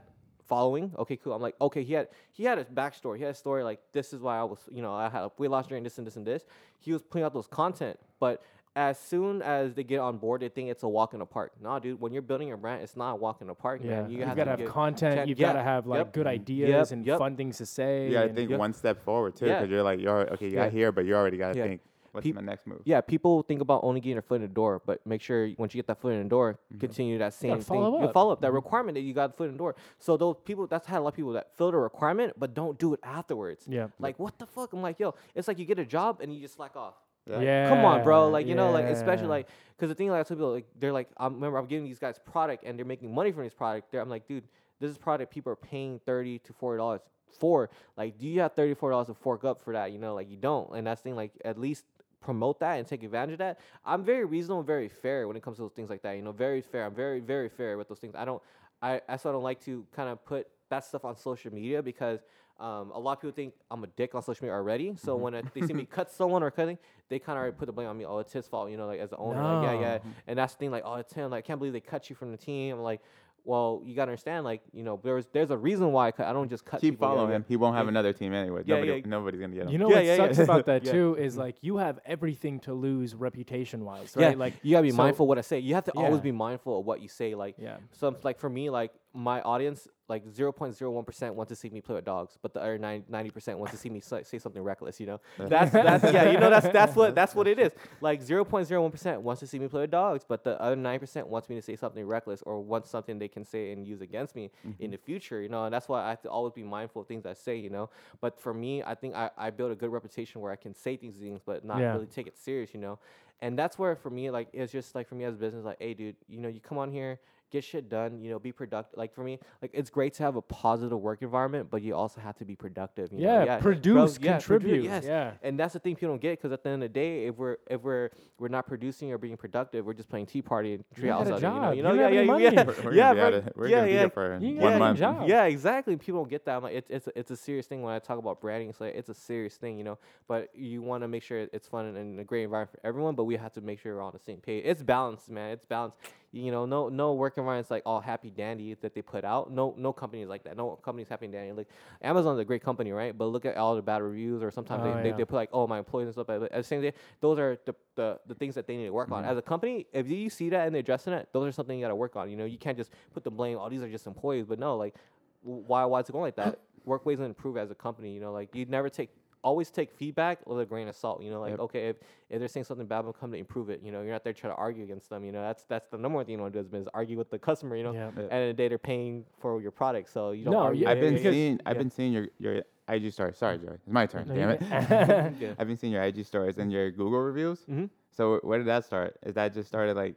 following. Okay, cool. I'm like, okay, he had he had a backstory. He had a story like this is why I was, you know, I had a weight loss during this and this and this. He was putting out those content, but as soon as they get on board, they think it's a walk in the park. Nah, dude, when you're building a brand, it's not a walk in the park, Yeah, man. You you have have got to to have get- content. Chan- You've yeah, got to have like yep, good yep, ideas and yep. fun things to say. Yeah, gotta think Yep. one step forward too, Yeah. because you're like, you're okay. You Yeah. got here, but you already gotta Yeah. think. What's peop- my next move? yeah, people think about only getting a foot in the door, but make sure once you get that foot in the door, mm-hmm. continue that same gotta thing. follow You up. follow up that requirement that you got the foot in the door. So those people, that's had a lot of people that fill the requirement, but don't do it afterwards. Yeah. Like what the fuck? I'm like, yo, it's like you get a job and you just slack off. Yeah. Come on, bro. Like you know, like especially like because the thing like I tell people like they're like I remember I'm giving these guys product and they're making money from this product. They're, I'm like, dude, this is product people are paying thirty to forty dollars for. Like, do you have thirty four dollars to fork up for that? You know, like you don't. And that's the thing. Like at least promote that and take advantage of that. I'm very reasonable, and very fair when it comes to those things like that. You know, very fair. I'm very very fair with those things. I don't. I I don't like to kind of put that stuff on social media because. Um, a lot of people think I'm a dick on social media already. So when uh, they see me cut someone or cutting, they kind of already put the blame on me. Oh, it's his fault, you know, like as the owner. Like, yeah, yeah. And that's the thing, like, oh, it's him. Like, I can't believe they cut you from the team. I'm like, well, you gotta understand, like, you know, there's there's a reason why I cut. I don't just cut. Keep people, following him. He won't have Yeah. another team anyway. Yeah, Nobody, yeah. nobody's gonna get him. You know Yeah, what yeah, sucks yeah. about that Yeah. too is like you have everything to lose reputation wise, Yeah, right? Like you gotta be so- mindful what I say. You have to always be mindful of what you say. Like, Yeah. some like for me, like my audience, like zero point zero one percent want to see me play with dogs, but the other ninety percent want to see me say, say something reckless. You know, that's that's yeah, you know that's that's what that's what it is. Like zero point zero one percent wants to see me play with dogs, but the other nine percent wants me to say something reckless or wants something they can say and use against me in mm-hmm. the future. You know, and that's why I have to always be mindful of things I say. You know, but for me, I think I I built a good reputation where I can say these things, but not Yeah. really take it serious. You know, and that's where for me like it's just like for me as a business like hey dude you know you come on here get shit done you know be productive like for me like it's great to have a positive work environment but you also have to be productive you know? Yeah, bro, produce, yeah, produ- contribute. yes Yeah. and that's the thing people don't get because at the end of the day if we're if we're we're not producing or being productive we're just playing tea party and tree You house got a job. you know, You you know? don't yeah, yeah, yeah. We're, we're yeah, gonna be bro. we're yeah, gonna be yeah. here for You one got month. job. Yeah, exactly. People don't get that. I'm like, it's it's a, it's a serious thing when I talk about branding. It's like it's a serious thing, you know. But you want to make sure it's fun and, and a great environment for everyone. But we have to make sure we're on the same page. It's balanced, man. It's balanced. You know, no no work environment's like all happy dandy that they put out. No no company is like that. No company's happy dandy. Like Amazon's a great company, right? But look at all the bad reviews, or sometimes Oh, they, they, yeah. they put like, oh my employees and stuff. But at the same day, those are the, the the things that they need to work on. Mm-hmm. As a company, if you see that and they're addressing it, those are something you got to work on. You know, you can't just put the blame. Oh, these are just employees. But no, like why why is it going like that? Work ways to improve as a company. You know, like you never take always take feedback with a grain of salt. You know, like Yep. okay, if, if they're saying something bad, about come to improve it. You know, you're not there trying to argue against them. You know, that's that's the number one thing you want to do as business, argue with the customer. You know, Yeah. and the end of the day, they're paying for your product, so you don't. No, argue. yeah, I've been because- seeing I've yeah. been seeing your your IG stories. Sorry, Joey. It's my turn. No, damn it. I've been seeing your IG stories and your Google reviews. Mhm. So where did that start? Is that just started like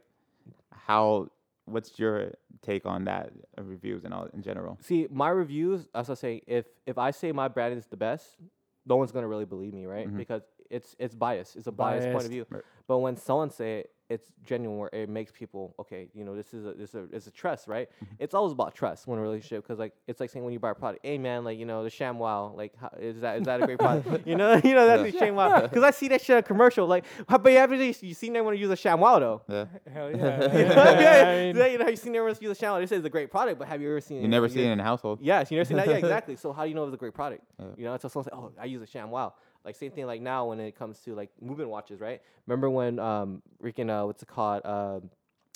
how? What's your take on that uh, reviews and all in general? See, my reviews, as I say, if if I say my brand is the best, no one's gonna really believe me, right? Mhm. Because it's it's biased. It's a biased, point of view. Right. But when someone say it's genuine, where it makes people okay. You know, this is a this is a, it's a trust, right? Mm-hmm. It's always about trust when a relationship, because like it's like saying when you buy a product, hey man, like you know the ShamWow, like how, is that is that a great product? you know, you know that's the ShamWow. Because I see that shit on commercial, like how, but you ever you seen anyone use a ShamWow though? Yeah. Hell You yeah. yeah, yeah, I mean, you know, you seen everyone use a ShamWow. They say it's a great product, but have you ever seen? It? You never it, seen it in a household. Yes, you never seen that. Yeah, exactly. So how do you know it's a great product? Yeah. You know, until someone say, "Oh, I use a Sham Wow." Like same thing. Like now, when it comes to like movement watches, right? Remember when um, freaking uh, what's it called? Um,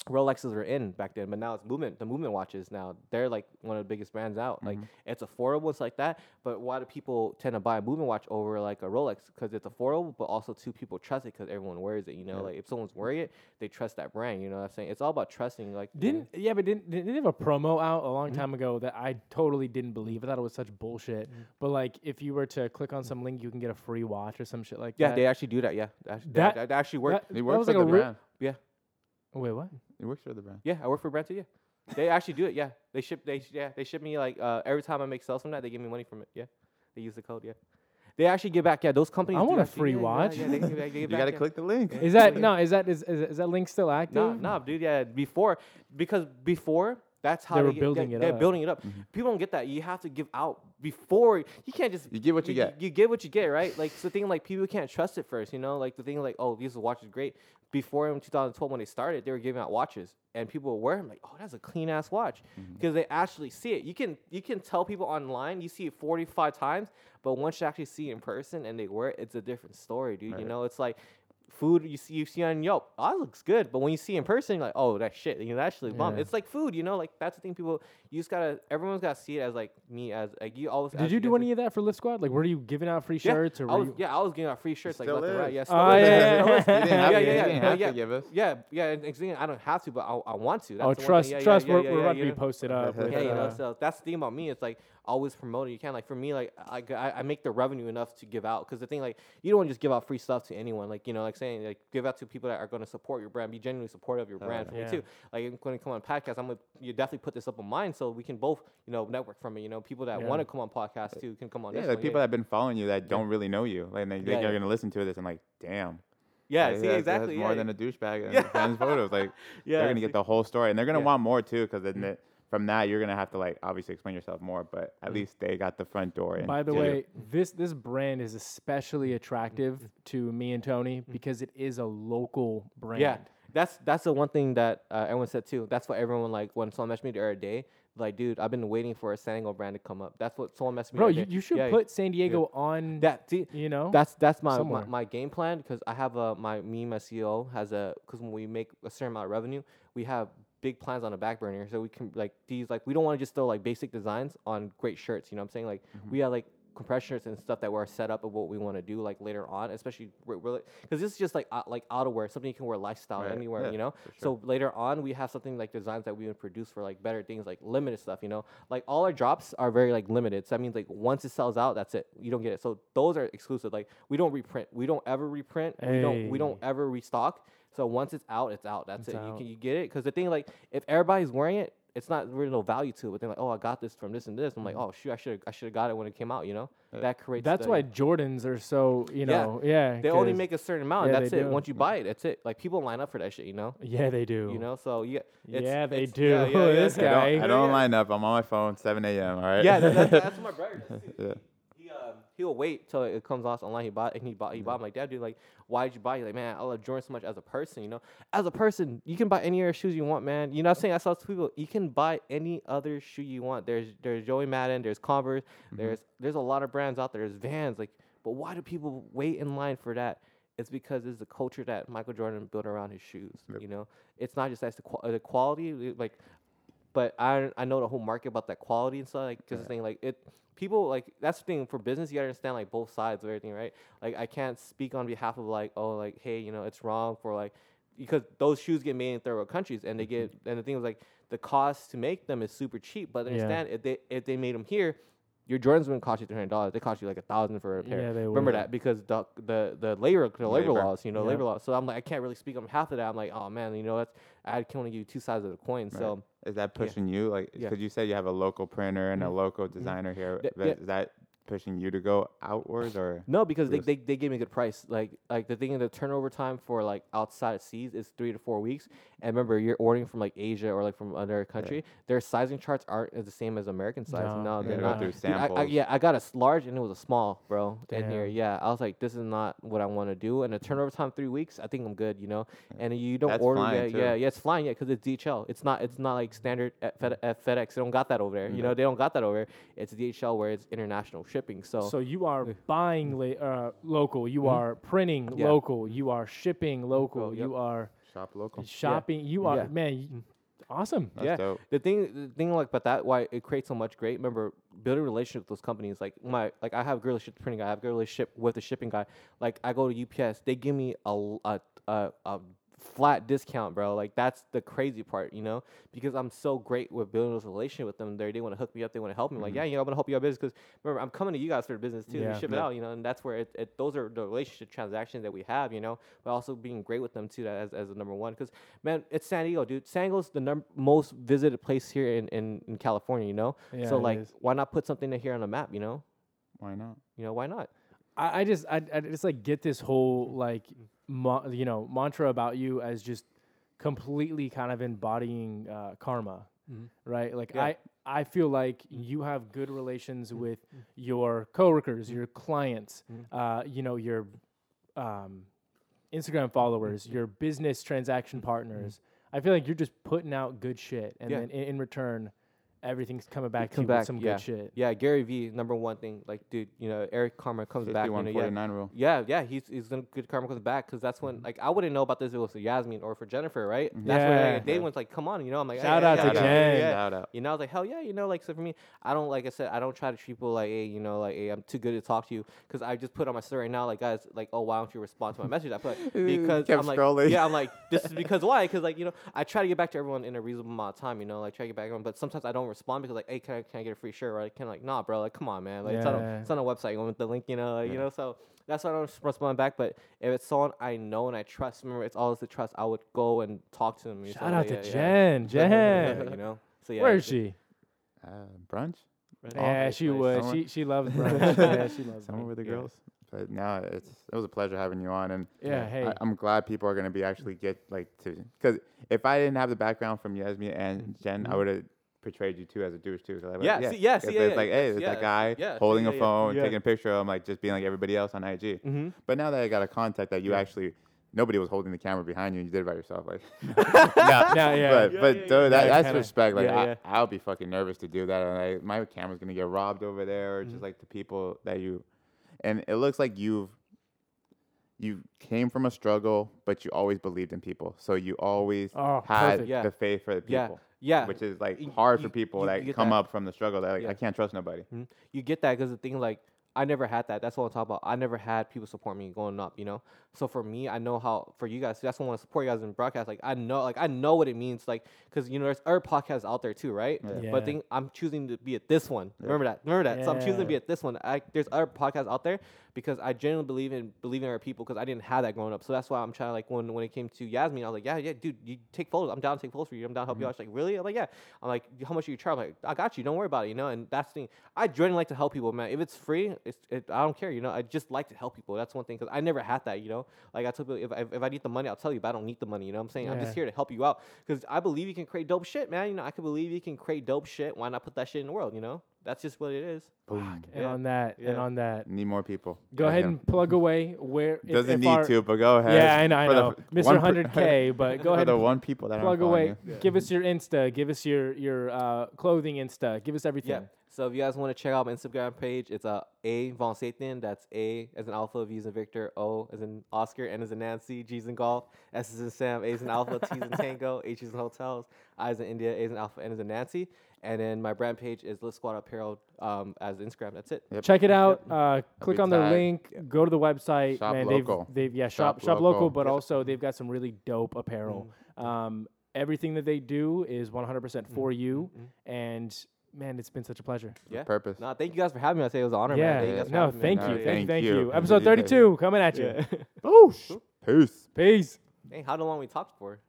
Rolexes were in back then, but now it's movement. The movement watches now they're like one of the biggest brands out. Like it's affordable, it's like that. But why do people tend to buy a movement watch over like a Rolex? Because it's affordable, but also two people trust it because everyone wears it. You know, Yeah. like if someone's wearing it, they trust that brand. You know what I'm saying? It's all about trusting. Like you know. Didn't yeah, but didn't didn't they have a promo out a Mm-hmm. long time ago that I totally didn't believe. I thought it was such bullshit. Mm-hmm. But like, if you were to click on some link, you can get a free watch or some shit like Yeah, that. Yeah, they actually do that. Yeah, that, actually- That- that, that actually works. that- He that works was for like a real- brand. Yeah. Wait, what? He works for the brand. Yeah, I work for brand too. Yeah, they actually do it. Yeah, they ship. They yeah, they ship me like uh, every time I make sales from that, they give me money from it. Yeah, they use the code. Yeah, they actually give back. Yeah, those companies. I want a actually- free yeah, yeah, watch. Yeah, they, give back- they You back, gotta yeah. click the link. Is that no? Is that is is, is that link still active? Nah, nah, dude. Yeah, before because before that's how They were get- building they- it They're up. building it up. People don't get that. You have to give out before. You can't just. You get what you get. You, get what you get, right? Like it's the thing. Like people can't trust it first. You know, like the thing. Like oh, this watch is great. Before in 2012 when they started, they were giving out watches, and people were wearing like, oh, that's a clean ass watch, Mm-hmm. because they actually see it. You can you can tell people online. You see it 45 times, but once you actually see it in person and they wear it, it's a different story, dude. You know, it's like food you see you see on Yelp, oh, that looks good. But when you see in person, you're like, oh, that shit, you know, that shit bomb. Yeah. It's like food, you know, like that's the thing. People, you just gotta, everyone's gotta see it as like me as like you always. Did you do guys any of that for Lift Squad? Like, were you giving out free Yeah, shirts or I was, you? yeah, I was giving out free shirts like Still left and right. is. Yeah, Oh, still is. yeah, Still is. yeah, You didn't have, yeah, yeah, yeah, didn't no, have yeah. to give us. Yeah, yeah, and it's I don't have to, but I, I want to. That's oh, the trust, thing. Yeah, trust. yeah, we're yeah, we're about to be posted up. Yeah, you know, uh, so that's the thing about me. It's like always promoting. You can't like for me, like I, I, I make the revenue enough to give out. Because the thing, like you don't want to just give out free stuff to anyone. Like you know, like saying like give out to people that are going to support your brand, be genuinely supportive of your brand. yeah. For Yeah. me too. Like when you come on podcast, I'm gonna you definitely put this up on mine so we can both you know network from it. You know, people that Yeah. want to come on podcast too can come on. Yeah, this like one, people that have been following you that don't really know you, like they think Yeah, you're yeah. gonna listen to this and like, damn. Yeah, like, see that's- exactly. That's more yeah, than a douchebag and Yeah. fans photos. Like yeah, they're gonna see- get the whole story, and they're gonna Yeah. want more too, because then mm. it, from that you're gonna have to like obviously explain yourself more. But at Mhm. least they got the front door. in, By the too. way, this this brand is especially attractive to me and Tony because it is a local brand. Yeah, that's that's the one thing that uh, everyone said too. That's what everyone like when someone messaged me the other day. Like, dude, I've been waiting for a San Diego brand to come up. That's what someone messaged me. bro, the other you, day. you should Yeah, put San Diego on. that. See, you know, that's that's my, my, my game plan because I have a my me my CEO has a because when we make a certain amount of revenue, we have big plans on the back burner. So we can like these like we don't want to just throw like basic designs on great shirts. You know what I'm saying? Like Mm-hmm. we have like compression shirts and stuff that were set up of what we want to do like later on, especially because this is just like out, like outerwear, something you can wear lifestyle Right, anywhere. yeah, You know. sure. So later on, we have something like designs that we would produce for like better things, like limited stuff. You know, like all our drops are very like limited. So that means like once it sells out, that's it. You don't get it. So those are exclusive. Like we don't reprint. We don't ever reprint. We don't. We don't ever restock. So once it's out, it's out. That's It's it. You can you get it because the thing like if everybody's wearing it. It's not really no value to it, but they're like, "Oh, I got this from this and this." I'm like, mm-hmm. "Oh, shoot, I should I should have got it when it came out." You know, Yeah. that creates. that's the- why Jordans are so you know yeah. yeah they only make a certain amount. yeah, and that's it. do. Once you buy it, that's it. Like people line up for that shit. You know. yeah they do. You know. So yeah. it's- Yeah, they it's- do. yeah, yeah, yeah, This yeah. I don't, guy. I don't Yeah. line up. I'm on my phone, 7 a.m. All right. Yeah, that, that, that's my brother yeah. He he'll wait till it comes off online. He bought and he bought he bought. Like, Dad, dude, like, why did you buy? He's like, man, I love Jordan so much as a person. You know, as a person, you can buy any other shoes you want, man. You know, what I'm saying I saw people, you can buy any other shoe you want. There's there's Joey Madden, there's Converse, mm-hmm. there's there's a lot of brands out there. There's Vans, like, but why do people wait in line for that? It's because it's the culture that Michael Jordan built around his shoes. Yep. You know, it's not just that's the, qua- the quality, like but I I know the whole market about that quality and stuff. Like, just the thing like it, people like that's the thing for business. You gotta understand like both sides of everything, right? Like I can't speak on behalf of like oh like hey you know it's wrong for like because those shoes get made in third world countries and they get mm-hmm. and the thing is like the cost to make them is super cheap. But Yeah. understand if they if they made them here. Your Jordans wouldn't cost you three hundred dollars. They cost you like a thousand for a pair. Yeah, they Remember would. that because the the the labor the labor, Labor. laws, you know, Yeah. labor laws. So I'm like I can't really speak on behalf of that. I'm like, oh man, you know, that's I can only give you two sides of the coin. Right. So Is that Yeah. pushing you? Like, Yeah. because you said you have a local printer and a Mhm. local designer here. Th- yeah. Is that pushing you to go outwards or? No, because they, they, they gave me a good price. Like like the thing in the turnover time for like outside of seas is three to four weeks. And remember, you're ordering from like Asia or like from another country. Their sizing charts aren't as the same as American size. No, No, they're gotta not. go through Dude, I- I, samples. yeah, I got a large and it was a small, bro. In here, yeah, I was like, this is not what I want to do. And the turnover time three weeks, I think I'm good. You know, and you don't That's order. flying, yeah, yeah, yeah, it's flying. Yeah, because it's DHL. It's not. It's not like standard at, Fed, at FedEx. They don't got that over there. You know, they don't got that over. there. It's DHL where it's international shipping. So, So you are buying la- uh, local. You Mhm. are printing Yeah. local. You are shipping local. Local, You are Shop local. shopping. You are Yeah. man. Awesome. That's Yeah. dope. the thing the thing like but that why it creates so much great remember building a relationship with those companies like my like i have a good relationship with the printing guy i have a good relationship with the shipping guy like i go to ups they give me a l- a, a, a flat discount bro. Like that's the crazy part you know? Because i'm so great with building those relationship with them. They they want to hook me up they want to help me. Like mm-hmm. yeah you know i'm gonna help you out business because remember i'm coming to you guys for business too. Yeah. to ship it out you know and that's where it, it those are the relationship transactions that we have you know? But also being great with them too that as, as a number one. Because man it's san diego dude. San diego's the num- most visited place here in, in, in california you know? Yeah, so like is. why not put something here on the map you know? Why not? you know why not? I, I just I, I just like get this whole like mm-hmm. Mo- you know mantra about you as just completely kind of embodying uh, karma, Mhm. right? Like Yeah. I I feel like you have good relations with your coworkers, your clients, Mhm. uh, you know your um, Instagram followers, your business transaction partners. I feel like you're just putting out good shit, and Yeah. then in, in return, everything's coming back to come you back, with some yeah. good shit. Yeah, Gary Vee, number one thing. Like, dude, you know, Eric Karma comes back. You know, yeah, rule. yeah, yeah. He's he's gonna good karma comes back because that's Mm-hmm. when like I wouldn't know about this if it was for Yasmin or for Jennifer, right? That's when Yeah. like, Dave was like, come on, you know. I'm like, Shout hey, out yeah, to yeah, Shout yeah, Jen. yeah. Shout out. You know, I was like, hell yeah, you know, like, so for me, I don't, like I said, I don't try to treat people like, hey, you know, like, hey, I'm too good to talk to you. Because I just put on my story right now, like, guys, like, oh, why don't you respond to my message? I put, because kept I'm like, scrolling. yeah, I'm like, this is because why? Because, like, you know, I try to get back to everyone in a reasonable amount of time, you know, like, try to get back to everyone. But sometimes I don't respond because, like, hey, can I, can I get a free shirt? Right? Can I, like, nah, bro, like, come on, man. Like, it's, on a, it's on a website. You want with the link, you know, like, you know, so. That's why I don't respond back. But if it's someone I know and I trust, remember, it's always the trust. I would go and talk to them. you Shout know, out to yeah, yeah. Jen. Jen. you know. So yeah. Where is she? Uh, brunch? Yeah, she nice. would. Somewhere- She she loves brunch. yeah, she loves Somewhere brunch. with the Yeah. girls. But now it's it was a pleasure having you on, and Yeah, hey. I, I'm glad people are gonna be actually get like to because if I didn't have the background from Yasmin and Mm-hmm. Jen, I would have portrayed you too as a douche too. I was Yeah, like, see- yeah, see, yeah, it's yeah, like, hey, yes, there's yeah, that guy yeah, holding yeah, a phone, yeah. taking a picture of him, like just being like everybody else on IG. Mm-hmm. But now that I got a contact that you Yeah. actually nobody was holding the camera behind you, and you did it by yourself, like. Now, yeah. But Yeah, but yeah, dude, yeah. that, Yeah, that's kinda- respect. Like yeah, I, yeah. I'll be fucking nervous to do that. And like, my camera's gonna get robbed over there, or Mm-hmm. just like the people that you. And it looks like you've. You came from a struggle, but you always believed in people. So you always Oh, had. Yeah. the faith for the people, Yeah. yeah. which is like Y- hard you- for people you- that you come that. up from the struggle. That like Yeah. I can't trust nobody. Mhm. You get that because the thing like I never had that. That's what I'm talking about. I never had people support me going up, you know. So for me, I know how. For you guys, that's why I want to support you guys in broadcast. Like I know, like I know what it means. Like because you know there's other podcasts out there too, right? Yeah. But Yeah. thing I'm choosing to be at this one. Remember that. Remember that. So I'm choosing to be at this one. I, there's other podcasts out there because I genuinely believe in believing in our people because I didn't have that growing up. So that's why I'm trying to like when when it came to Yasmin, I was like, yeah, yeah, dude, you take photos. I'm down to take photos for you. I'm down to help Mm-hmm. you out. She's like, really? I'm like, yeah. I'm like, how much do you charge? I'm like, I got you. Don't worry about it. You know. And that's the thing. I genuinely like to help people, man. If it's free, it's it, I don't care. You know. I just like to help people. That's one thing because I never had that. You know. Like I told people, if, if if I need the money, I'll tell you. But I don't need the money. You know what I'm saying? I'm just here to help you out because I believe you can create dope shit, man. You know, I can believe you can create dope shit. Why not put that shit in the world? You know. That's just what it is. Boom. And Yeah. on that, and on that, Need more people. go Like ahead and plug away where if- Doesn't if need our- to, but go ahead. Yeah, I know, I For the know, f- Mr. one per- 100K. But go for ahead the and one people that plug away. you. Give us your Insta. Give us your your uh, clothing Insta. Give us everything. Yeah. So if you guys want to check out my Instagram page, it's uh, Avongsathian. That's A as in Alpha, V as in Victor, O as in Oscar, N as in Nancy, G as in Golf, S as in Sam, A as in Alpha, T as in Tango, H as in Hotels, I as in India, A as in Alpha, N as in Nancy. And then my brand page is Lift Squad Apparel um, as Instagram. That's it. Yep. Check it out. Uh, click on their tagged. link. Go to the website. Shop Man, local. they've they've yeah shop Shop shop local, local. but also they've got some really dope apparel. Mm-hmm. Um, everything that they do is 100% for you, mhm. and man, it's been such a pleasure. Yeah. Purpose. No, thank you guys for having me. I say it was an honor, yeah, man. Thank you no, thank you, Yeah, thank, Thank thank you. you. Episode 32 coming at you. yeah. Boosh. Peace. Peace. Hey, how long we talked for?